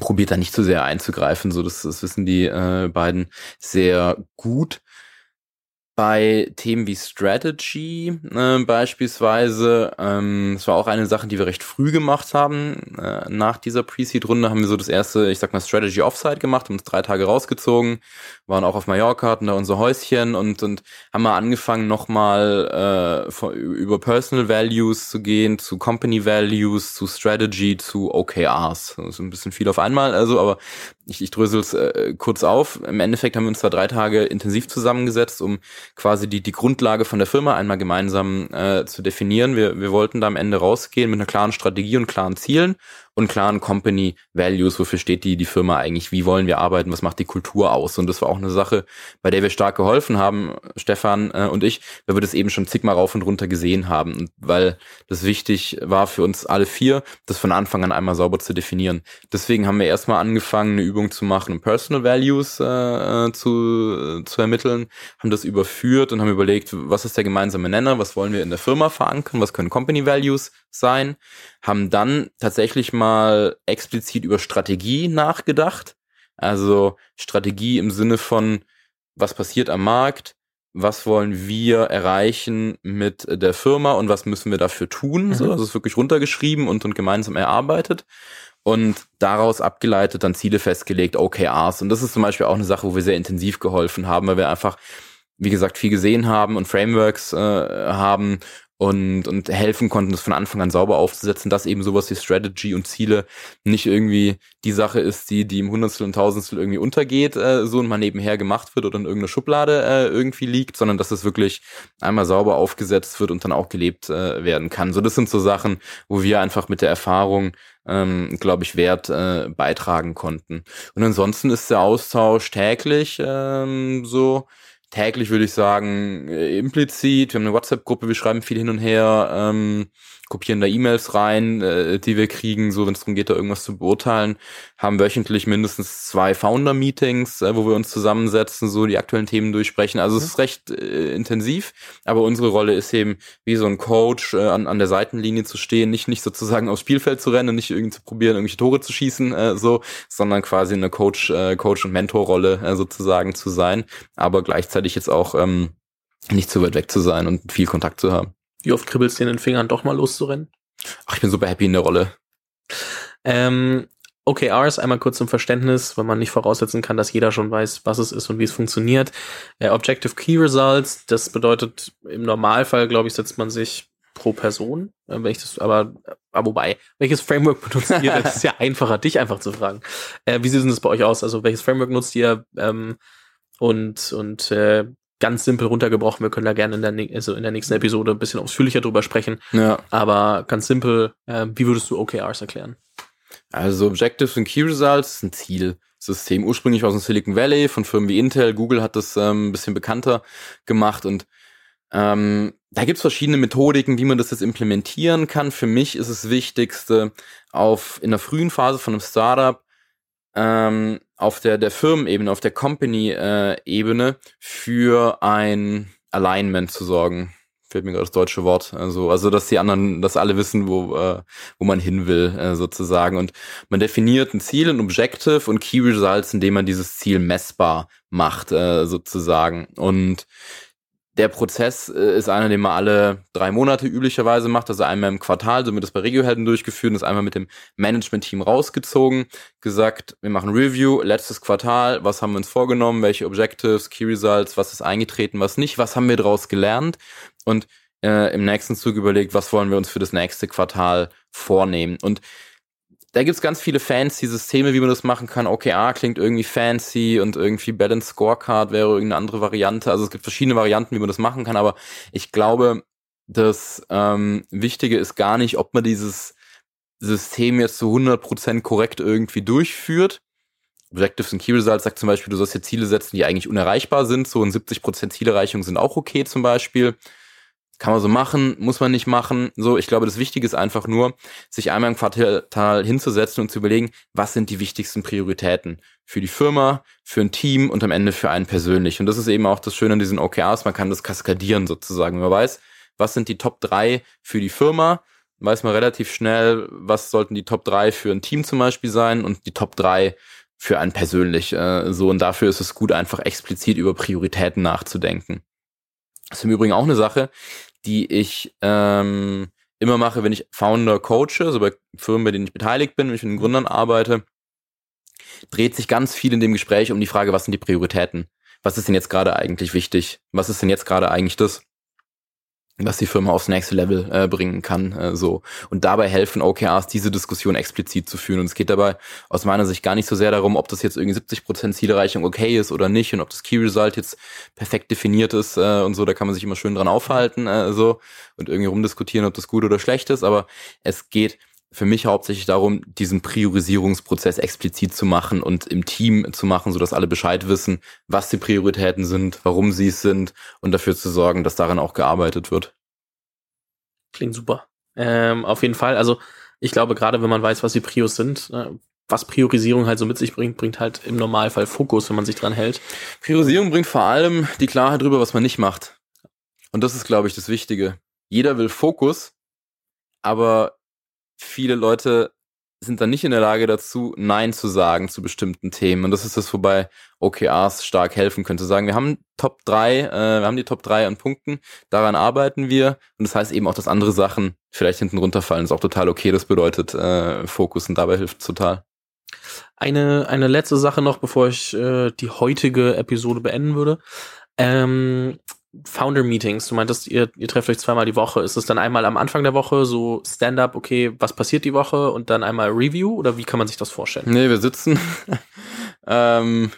probiert da nicht zu so sehr einzugreifen. So, das, das wissen die äh, beiden sehr gut bei Themen wie Strategy äh, beispielsweise, ähm, das war auch eine Sache, die wir recht früh gemacht haben. Äh, nach dieser Pre-Seed-Runde haben wir so das erste, ich sag mal, Strategy Offsite gemacht, haben uns drei Tage rausgezogen, waren auch auf Mallorca, hatten da unser Häuschen und, und haben mal angefangen, nochmal äh, über Personal Values zu gehen, zu Company Values, zu Strategy, zu OKRs. Das ist ein bisschen viel auf einmal, also, aber ich, ich drösel es äh, kurz auf. Im Endeffekt haben wir uns da drei Tage intensiv zusammengesetzt, um quasi die, die Grundlage von der Firma einmal gemeinsam äh, zu definieren. Wir, wir wollten da am Ende rausgehen mit einer klaren Strategie und klaren Zielen und klaren Company Values, wofür steht die, die Firma eigentlich, wie wollen wir arbeiten, was macht die Kultur aus. Und das war auch eine Sache, bei der wir stark geholfen haben, Stefan äh, und ich, weil wir das eben schon zigmal rauf und runter gesehen haben. Weil das wichtig war für uns alle vier, das von Anfang an einmal sauber zu definieren. Deswegen haben wir erstmal angefangen, eine Übung zu machen, um Personal Values äh, äh zu, äh, zu ermitteln, haben das überführt und haben überlegt, was ist der gemeinsame Nenner, was wollen wir in der Firma verankern, was können Company Values sein, haben dann tatsächlich mal explizit über Strategie nachgedacht. Also Strategie im Sinne von, was passiert am Markt, was wollen wir erreichen mit der Firma und was müssen wir dafür tun. Mhm. So, also es ist wirklich runtergeschrieben und, und gemeinsam erarbeitet und daraus abgeleitet dann Ziele festgelegt, OKRs. Und das ist zum Beispiel auch eine Sache, wo wir sehr intensiv geholfen haben, weil wir einfach, wie gesagt, viel gesehen haben und Frameworks äh, haben und, und helfen konnten, das von Anfang an sauber aufzusetzen, dass eben sowas wie Strategy und Ziele nicht irgendwie die Sache ist, die, die im Hundertstel und Tausendstel irgendwie untergeht, äh, so und mal nebenher gemacht wird oder in irgendeiner Schublade äh, irgendwie liegt, sondern dass es wirklich einmal sauber aufgesetzt wird und dann auch gelebt äh, werden kann. So, das sind so Sachen, wo wir einfach mit der Erfahrung ähm, glaube ich, Wert äh, beitragen konnten. Und ansonsten ist der Austausch täglich ähm, so täglich, würde ich sagen, äh, implizit. Wir haben eine WhatsApp-Gruppe, wir schreiben viel hin und her, ähm, kopieren da E-Mails rein, äh, die wir kriegen, so wenn es darum geht, da irgendwas zu beurteilen, haben wöchentlich mindestens zwei Founder-Meetings, äh, wo wir uns zusammensetzen, so die aktuellen Themen durchsprechen. Also es ist recht äh, intensiv, aber unsere Rolle ist eben, wie so ein Coach äh, an, an der Seitenlinie zu stehen, nicht, nicht sozusagen aufs Spielfeld zu rennen, nicht irgendwie zu probieren, irgendwelche Tore zu schießen, äh, so, sondern quasi eine Coach, äh, Coach- und Mentor-Rolle äh, sozusagen zu sein, aber gleichzeitig jetzt auch ähm, nicht zu weit weg zu sein und viel Kontakt zu haben. Wie oft kribbelst du in den Fingern, doch mal loszurennen? Ach, ich bin super happy in der Rolle. Ähm, OKRs, einmal kurz zum Verständnis, weil man nicht voraussetzen kann, dass jeder schon weiß, was es ist und wie es funktioniert. Äh, Objective Key Results, das bedeutet im Normalfall, glaube ich, setzt man sich pro Person, äh, wenn ich das, aber, aber wobei, welches Framework benutzt ihr? Das ist ja einfacher, dich einfach zu fragen. Äh, wie sieht denn das bei euch aus? Also welches Framework nutzt ihr? Ähm, und und äh, ganz simpel runtergebrochen. Wir können da gerne in der, also in der nächsten Episode ein bisschen ausführlicher drüber sprechen. Ja. Aber ganz simpel, äh, wie würdest du OKRs erklären? Also Objectives und Key Results ist ein Zielsystem, ursprünglich aus dem Silicon Valley, von Firmen wie Intel, Google hat das ähm, ein bisschen bekannter gemacht und ähm, da gibt's verschiedene Methodiken, wie man das jetzt implementieren kann. Für mich ist es Wichtigste, auf in der frühen Phase von einem Startup ähm, auf der, der Firmenebene, auf der Company-Ebene für ein Alignment zu sorgen. Fällt mir gerade das deutsche Wort. Also, also dass die anderen, dass alle wissen, wo, äh, wo man hin will, äh, sozusagen. Und man definiert ein Ziel, ein Objective und Key Results, indem man dieses Ziel messbar macht, äh, sozusagen. Und der Prozess äh, ist einer, den man alle drei Monate üblicherweise macht, also einmal im Quartal, so wird das bei Regiohelden durchgeführt und ist einmal mit dem Management-Team rausgezogen, gesagt, wir machen Review, letztes Quartal, was haben wir uns vorgenommen, welche Objectives, Key Results, was ist eingetreten, was nicht, was haben wir daraus gelernt und äh, im nächsten Zug überlegt, was wollen wir uns für das nächste Quartal vornehmen. Und da gibt's ganz viele fancy Systeme, wie man das machen kann. OKR klingt irgendwie fancy und irgendwie Balance Scorecard wäre irgendeine andere Variante. Also es gibt verschiedene Varianten, wie man das machen kann, aber ich glaube, das ähm, Wichtige ist gar nicht, ob man dieses System jetzt zu 100% korrekt irgendwie durchführt. Objectives and Key Results sagt zum Beispiel, du sollst dir Ziele setzen, die eigentlich unerreichbar sind. So und 70% Zielerreichung sind auch okay zum Beispiel. Kann man so machen, muss man nicht machen. So, ich glaube, das Wichtige ist einfach nur, sich einmal im Quartal hinzusetzen und zu überlegen, was sind die wichtigsten Prioritäten für die Firma, für ein Team und am Ende für einen persönlich. Und das ist eben auch das Schöne an diesen OKRs, man kann das kaskadieren sozusagen. Man weiß, was sind die Top drei für die Firma, weiß man relativ schnell, was sollten die Top drei für ein Team zum Beispiel sein und die Top drei für einen persönlich. Äh, so und dafür ist es gut, einfach explizit über Prioritäten nachzudenken. Das ist im Übrigen auch eine Sache, die ich ähm, immer mache, wenn ich Founder coache, also bei Firmen, bei denen ich beteiligt bin, wenn ich mit den Gründern arbeite, dreht sich ganz viel in dem Gespräch um die Frage, was sind die Prioritäten? Was ist denn jetzt gerade eigentlich wichtig? Was ist denn jetzt gerade eigentlich das? Was die Firma aufs nächste Level äh, bringen kann, äh, so. Und dabei helfen OKRs diese Diskussion explizit zu führen. Und es geht dabei aus meiner Sicht gar nicht so sehr darum, ob das jetzt irgendwie 70 Prozent Zielerreichung okay ist oder nicht und ob das Key Result jetzt perfekt definiert ist äh, und so, da kann man sich immer schön dran aufhalten äh, so und irgendwie rumdiskutieren, ob das gut oder schlecht ist, aber es geht für mich hauptsächlich darum, diesen Priorisierungsprozess explizit zu machen und im Team zu machen, sodass alle Bescheid wissen, was die Prioritäten sind, warum sie es sind und dafür zu sorgen, dass daran auch gearbeitet wird. Klingt super. Ähm, auf jeden Fall. Also ich glaube, gerade wenn man weiß, was die Prios sind, äh, was Priorisierung halt so mit sich bringt, bringt halt im Normalfall Fokus, wenn man sich dran hält. Priorisierung bringt vor allem die Klarheit darüber, was man nicht macht. Und das ist, glaube ich, das Wichtige. Jeder will Fokus, aber viele Leute sind dann nicht in der Lage dazu, Nein zu sagen zu bestimmten Themen. Und das ist das, wobei OKRs stark helfen könnte. Sagen, wir haben Top 3, äh, wir haben die Top 3 an Punkten, daran arbeiten wir. Und das heißt eben auch, dass andere Sachen vielleicht hinten runterfallen. Das ist auch total okay. Das bedeutet äh, Fokus und dabei hilft total. Eine, eine letzte Sache noch, bevor ich äh, die heutige Episode beenden würde. Ähm, Founder-Meetings, du meintest, ihr, ihr trefft euch zweimal die Woche. Ist es dann einmal am Anfang der Woche so Stand-up, okay, was passiert die Woche und dann einmal Review oder wie kann man sich das vorstellen? Nee, wir sitzen ähm,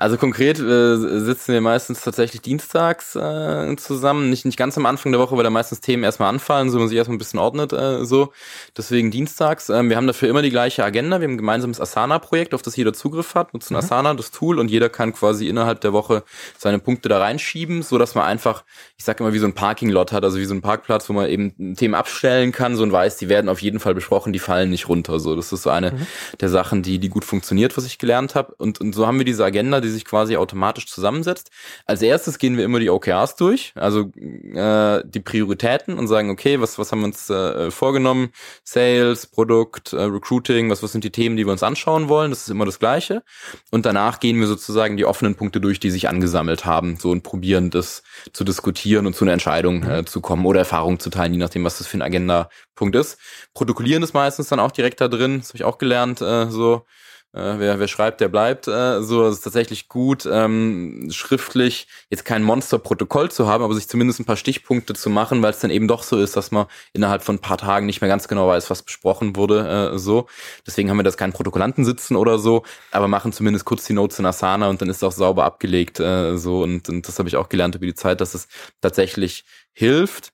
also konkret äh, sitzen wir meistens tatsächlich dienstags äh, zusammen, nicht, nicht ganz am Anfang der Woche, weil da meistens Themen erstmal anfallen, so man sich erstmal ein bisschen ordnet, äh, so. Deswegen dienstags. Ähm, wir haben dafür immer die gleiche Agenda. Wir haben ein gemeinsames Asana-Projekt, auf das jeder Zugriff hat, nutzen mhm. Asana, das Tool, und jeder kann quasi innerhalb der Woche seine Punkte da reinschieben, so dass man einfach, ich sag immer, wie so ein Parking-Lot hat, also wie so ein Parkplatz, wo man eben Themen abstellen kann, so und weiß, die werden auf jeden Fall besprochen, die fallen nicht runter. So, das ist so eine mhm. der Sachen, die, die gut funktioniert, was ich gelernt habe. Und, und so haben wir diese Agenda, die die sich quasi automatisch zusammensetzt. Als erstes gehen wir immer die OKRs durch, also äh, die Prioritäten und sagen, okay, was, was haben wir uns äh, vorgenommen? Sales, Produkt, äh, Recruiting, was, was sind die Themen, die wir uns anschauen wollen? Das ist immer das Gleiche. Und danach gehen wir sozusagen die offenen Punkte durch, die sich angesammelt haben, so und probieren das zu diskutieren und zu einer Entscheidung äh, zu kommen oder Erfahrung zu teilen, je nachdem, was das für ein Agenda-Punkt ist. Protokollieren ist meistens dann auch direkt da drin, das habe ich auch gelernt, äh, so äh, wer, wer schreibt, der bleibt. Äh, so, es ist tatsächlich gut, ähm, schriftlich jetzt kein Monsterprotokoll zu haben, aber sich zumindest ein paar Stichpunkte zu machen, weil es dann eben doch so ist, dass man innerhalb von ein paar Tagen nicht mehr ganz genau weiß, was besprochen wurde. Äh, so, deswegen haben wir das keinen Protokollanten sitzen oder so, aber machen zumindest kurz die Notes in Asana und dann ist es auch sauber abgelegt. Äh, so und, und das habe ich auch gelernt über die Zeit, dass es tatsächlich hilft.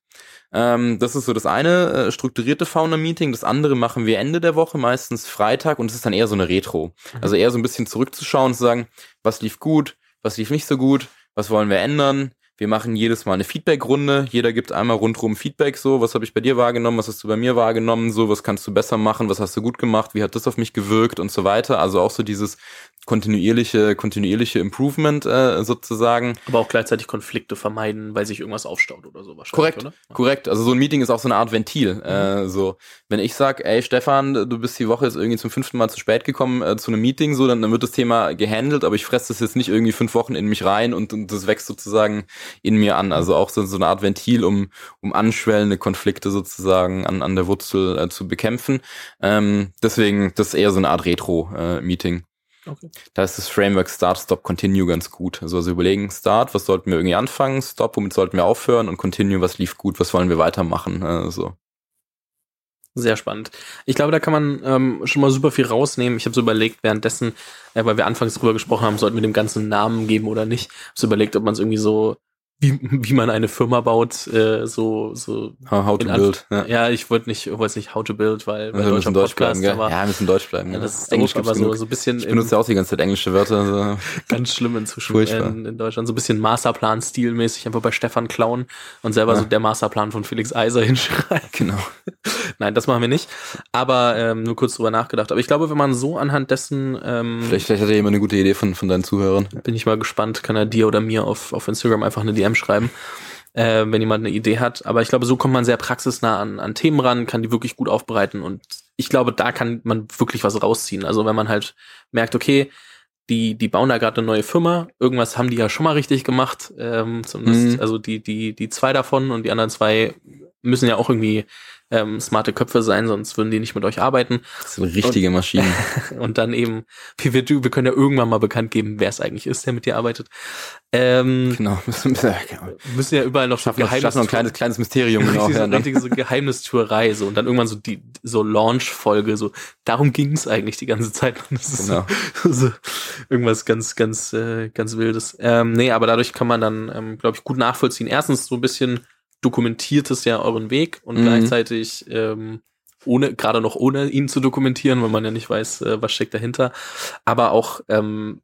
Ähm, das ist so das eine äh, strukturierte Fauna-Meeting. Das andere machen wir Ende der Woche, meistens Freitag, und es ist dann eher so eine Retro. Mhm. Also eher so ein bisschen zurückzuschauen, zu sagen, was lief gut, was lief nicht so gut, was wollen wir ändern, wir machen jedes Mal eine Feedback-Runde. Jeder gibt einmal rundrum Feedback, so, was habe ich bei dir wahrgenommen, was hast du bei mir wahrgenommen, so, was kannst du besser machen, was hast du gut gemacht, wie hat das auf mich gewirkt und so weiter. Also auch so dieses kontinuierliche, kontinuierliche Improvement äh, sozusagen. Aber auch gleichzeitig Konflikte vermeiden, weil sich irgendwas aufstaut oder so wahrscheinlich. Korrekt, oder? korrekt. Also so ein Meeting ist auch so eine Art Ventil. Mhm. Äh, so, wenn ich sag, ey Stefan, du bist die Woche jetzt irgendwie zum fünften Mal zu spät gekommen äh, zu einem Meeting, so, dann, dann wird das Thema gehandelt, aber ich fresse das jetzt nicht irgendwie fünf Wochen in mich rein und, und das wächst sozusagen in mir an. Also auch so, so eine Art Ventil, um, um anschwellende Konflikte sozusagen an, an der Wurzel äh, zu bekämpfen. Ähm, deswegen, das ist eher so eine Art Retro-Meeting. Okay. Da ist das Framework Start, Stop, Continue ganz gut. Also, also überlegen, Start, was sollten wir irgendwie anfangen? Stop, womit sollten wir aufhören? Und Continue, was lief gut, was wollen wir weitermachen? Äh, so. Sehr spannend. Ich glaube, da kann man ähm, schon mal super viel rausnehmen. Ich habe so überlegt, währenddessen, äh, weil wir anfangs drüber gesprochen haben, sollten wir dem Ganzen einen Namen geben oder nicht. Ich habe so überlegt, ob man es irgendwie so wie, wie man eine Firma baut, äh, so, so. How, to build. Ja. ja, ich wollte nicht, wollte nicht how to build, weil, weil wir müssen Deutsch Podcast, bleiben, gell? ja, wir müssen Deutsch bleiben. Ja, das ist Englisch, aber so, so ein bisschen. Ich benutze ja auch die ganze Zeit englische Wörter. So. Ganz schlimm inzwischen in, in, Deutschland. So ein bisschen Masterplan-stilmäßig einfach bei Stefan klauen und selber ja. so der Masterplan von Felix Eiser hinschreiben. Genau. Nein, das machen wir nicht. Aber ähm, nur kurz drüber nachgedacht. Aber ich glaube, wenn man so anhand dessen. Ähm, vielleicht, vielleicht hat er jemand eine gute Idee von, von deinen Zuhörern. Bin ich mal gespannt, kann er dir oder mir auf, auf Instagram einfach eine DM schreiben äh, wenn jemand eine Idee hat. Aber ich glaube, so kommt man sehr praxisnah an, an Themen ran, kann die wirklich gut aufbereiten und ich glaube, da kann man wirklich was rausziehen. Also wenn man halt merkt, okay, die, die bauen da gerade eine neue Firma, irgendwas haben die ja schon mal richtig gemacht, ähm, zumindest, mhm. also die, die, die zwei davon und die anderen zwei müssen ja auch irgendwie ähm, smarte Köpfe sein, sonst würden die nicht mit euch arbeiten. Das sind richtige Maschinen. und dann eben, wir, wir, wir können ja irgendwann mal bekannt geben, wer es eigentlich ist, der mit dir arbeitet. Ähm, genau, müssen, müssen ja überall noch schaffen, Geheimnis schaffen noch ein kleines, kleines Mysterium. Genau, so, richtige so Geheimnistuerei, so und dann irgendwann so die so Launch-Folge, so darum ging es eigentlich die ganze Zeit. Das ist genau. so, so irgendwas ganz, ganz, äh, ganz Wildes. Ähm, nee, aber dadurch kann man dann, ähm, glaube ich, gut nachvollziehen. Erstens so ein bisschen dokumentiert es ja euren Weg und mhm. gleichzeitig ähm, ohne, gerade noch ohne ihn zu dokumentieren, weil man ja nicht weiß, äh, was steckt dahinter. Aber auch ähm,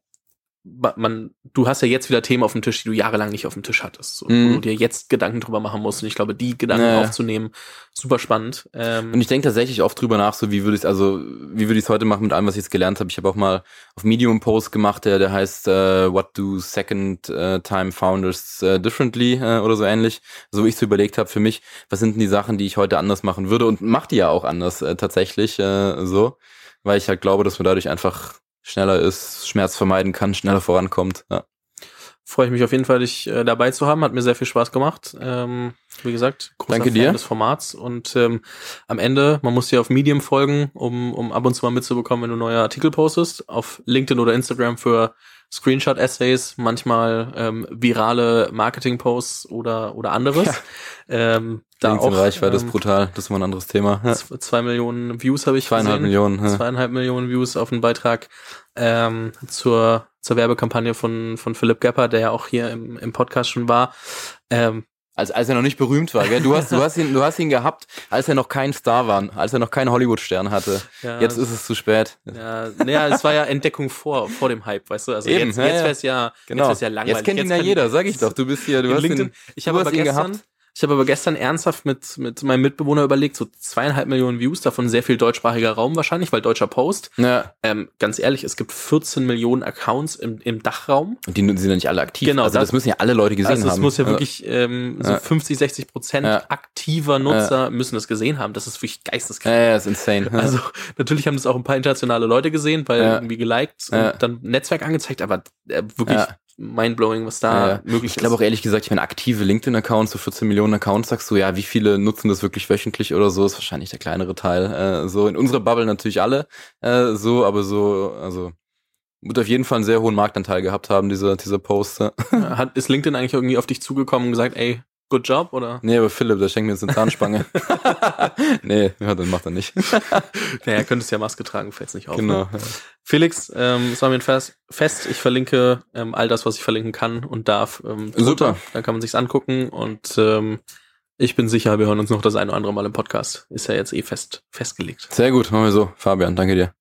man, du hast ja jetzt wieder Themen auf dem Tisch, die du jahrelang nicht auf dem Tisch hattest, und mm. wo mhm. du dir jetzt Gedanken drüber machen musst. Und ich glaube, die Gedanken naja. aufzunehmen, super spannend. Ähm und ich denke tatsächlich oft drüber nach, so wie würde ich also wie würde ich es heute machen mit allem, was ich jetzt gelernt habe. Ich habe auch mal auf Medium Post gemacht, der der heißt uh, What do Second uh, Time Founders uh, Differently uh, oder so ähnlich. So wie ich so überlegt habe für mich, was sind denn die Sachen, die ich heute anders machen würde und mach die ja auch anders äh, tatsächlich äh, so, weil ich halt glaube, dass man dadurch einfach schneller ist, Schmerz vermeiden kann, schneller vorankommt. Ja. Freue ich mich auf jeden Fall, dich äh, dabei zu haben. Hat mir sehr viel Spaß gemacht. Ähm, wie gesagt, großer Danke Fan dir. des Formats. Und ähm, am Ende, man muss dir auf Medium folgen, um, um ab und zu mal mitzubekommen, wenn du neue Artikel postest. Auf LinkedIn oder Instagram für Screenshot-Essays, manchmal ähm, virale Marketing-Posts oder, oder anderes. Ja. Ähm, da auch, Reichweite ähm, ist brutal, das ist mal ein anderes Thema. Ja. Zwei Millionen Views habe ich Zweieinhalb gesehen. Millionen. Ja. Zweieinhalb Millionen Views auf einen Beitrag ähm, zur, zur Werbekampagne von, von Philipp Gepper, der ja auch hier im, im Podcast schon war. Ähm, als, als er noch nicht berühmt war, gell? Du hast, du hast ihn, du hast ihn gehabt, als er noch kein Star war, als er noch keinen Hollywood-Stern hatte. Ja, jetzt ist es zu spät. Ja, naja, es war ja Entdeckung vor, vor dem Hype, weißt du? Also Eben, jetzt, ja, jetzt wäre es ja, genau. jetzt, ja langweilig. Jetzt kennt ihn ja jeder, sag ich doch. Du bist hier, du hast LinkedIn, ihn, ich habe aber ihn gehabt. Ich habe aber gestern ernsthaft mit, mit meinem Mitbewohner überlegt, so zweieinhalb Millionen Views, davon sehr viel deutschsprachiger Raum wahrscheinlich, weil deutscher Post. Ja. Ähm, ganz ehrlich, es gibt 14 Millionen Accounts im, im Dachraum. Und die sind ja nicht alle aktiv. Genau. Also das, das müssen ja alle Leute gesehen also das haben. Das muss ja wirklich ähm, so ja. 50, 60 Prozent ja. aktiver Nutzer ja. müssen das gesehen haben. Das ist wirklich geisteskrank. Ja, ja, ist insane. Also natürlich haben das auch ein paar internationale Leute gesehen, weil irgendwie geliked und dann Netzwerk angezeigt, aber äh, wirklich mindblowing, was da Ja, möglich Ich glaube auch ehrlich gesagt, ich meine, aktive LinkedIn-Accounts, so 14 Millionen Accounts, sagst du, ja, wie viele nutzen das wirklich wöchentlich oder so, ist wahrscheinlich der kleinere Teil. Äh, so in unserer Bubble natürlich alle äh, so, aber so, also wird auf jeden Fall einen sehr hohen Marktanteil gehabt haben, dieser, dieser Poster. Hat, ist LinkedIn eigentlich irgendwie auf dich zugekommen und gesagt, ey, good job, oder? Nee, aber Philipp, der schenkt mir jetzt eine Zahnspange. nee, ja, dann macht er nicht. naja, könntest ja Maske tragen, fällt's nicht auf. genau. Ne? Felix, ähm, es war mir ein Fest. Fest. Ich verlinke ähm, all das, was ich verlinken kann und darf. Ähm. Super. Da kann man sich's angucken und ähm, ich bin sicher, wir hören uns noch das eine oder andere Mal im Podcast. Ist ja jetzt eh fest festgelegt. Sehr gut, machen wir so. Fabian, danke dir.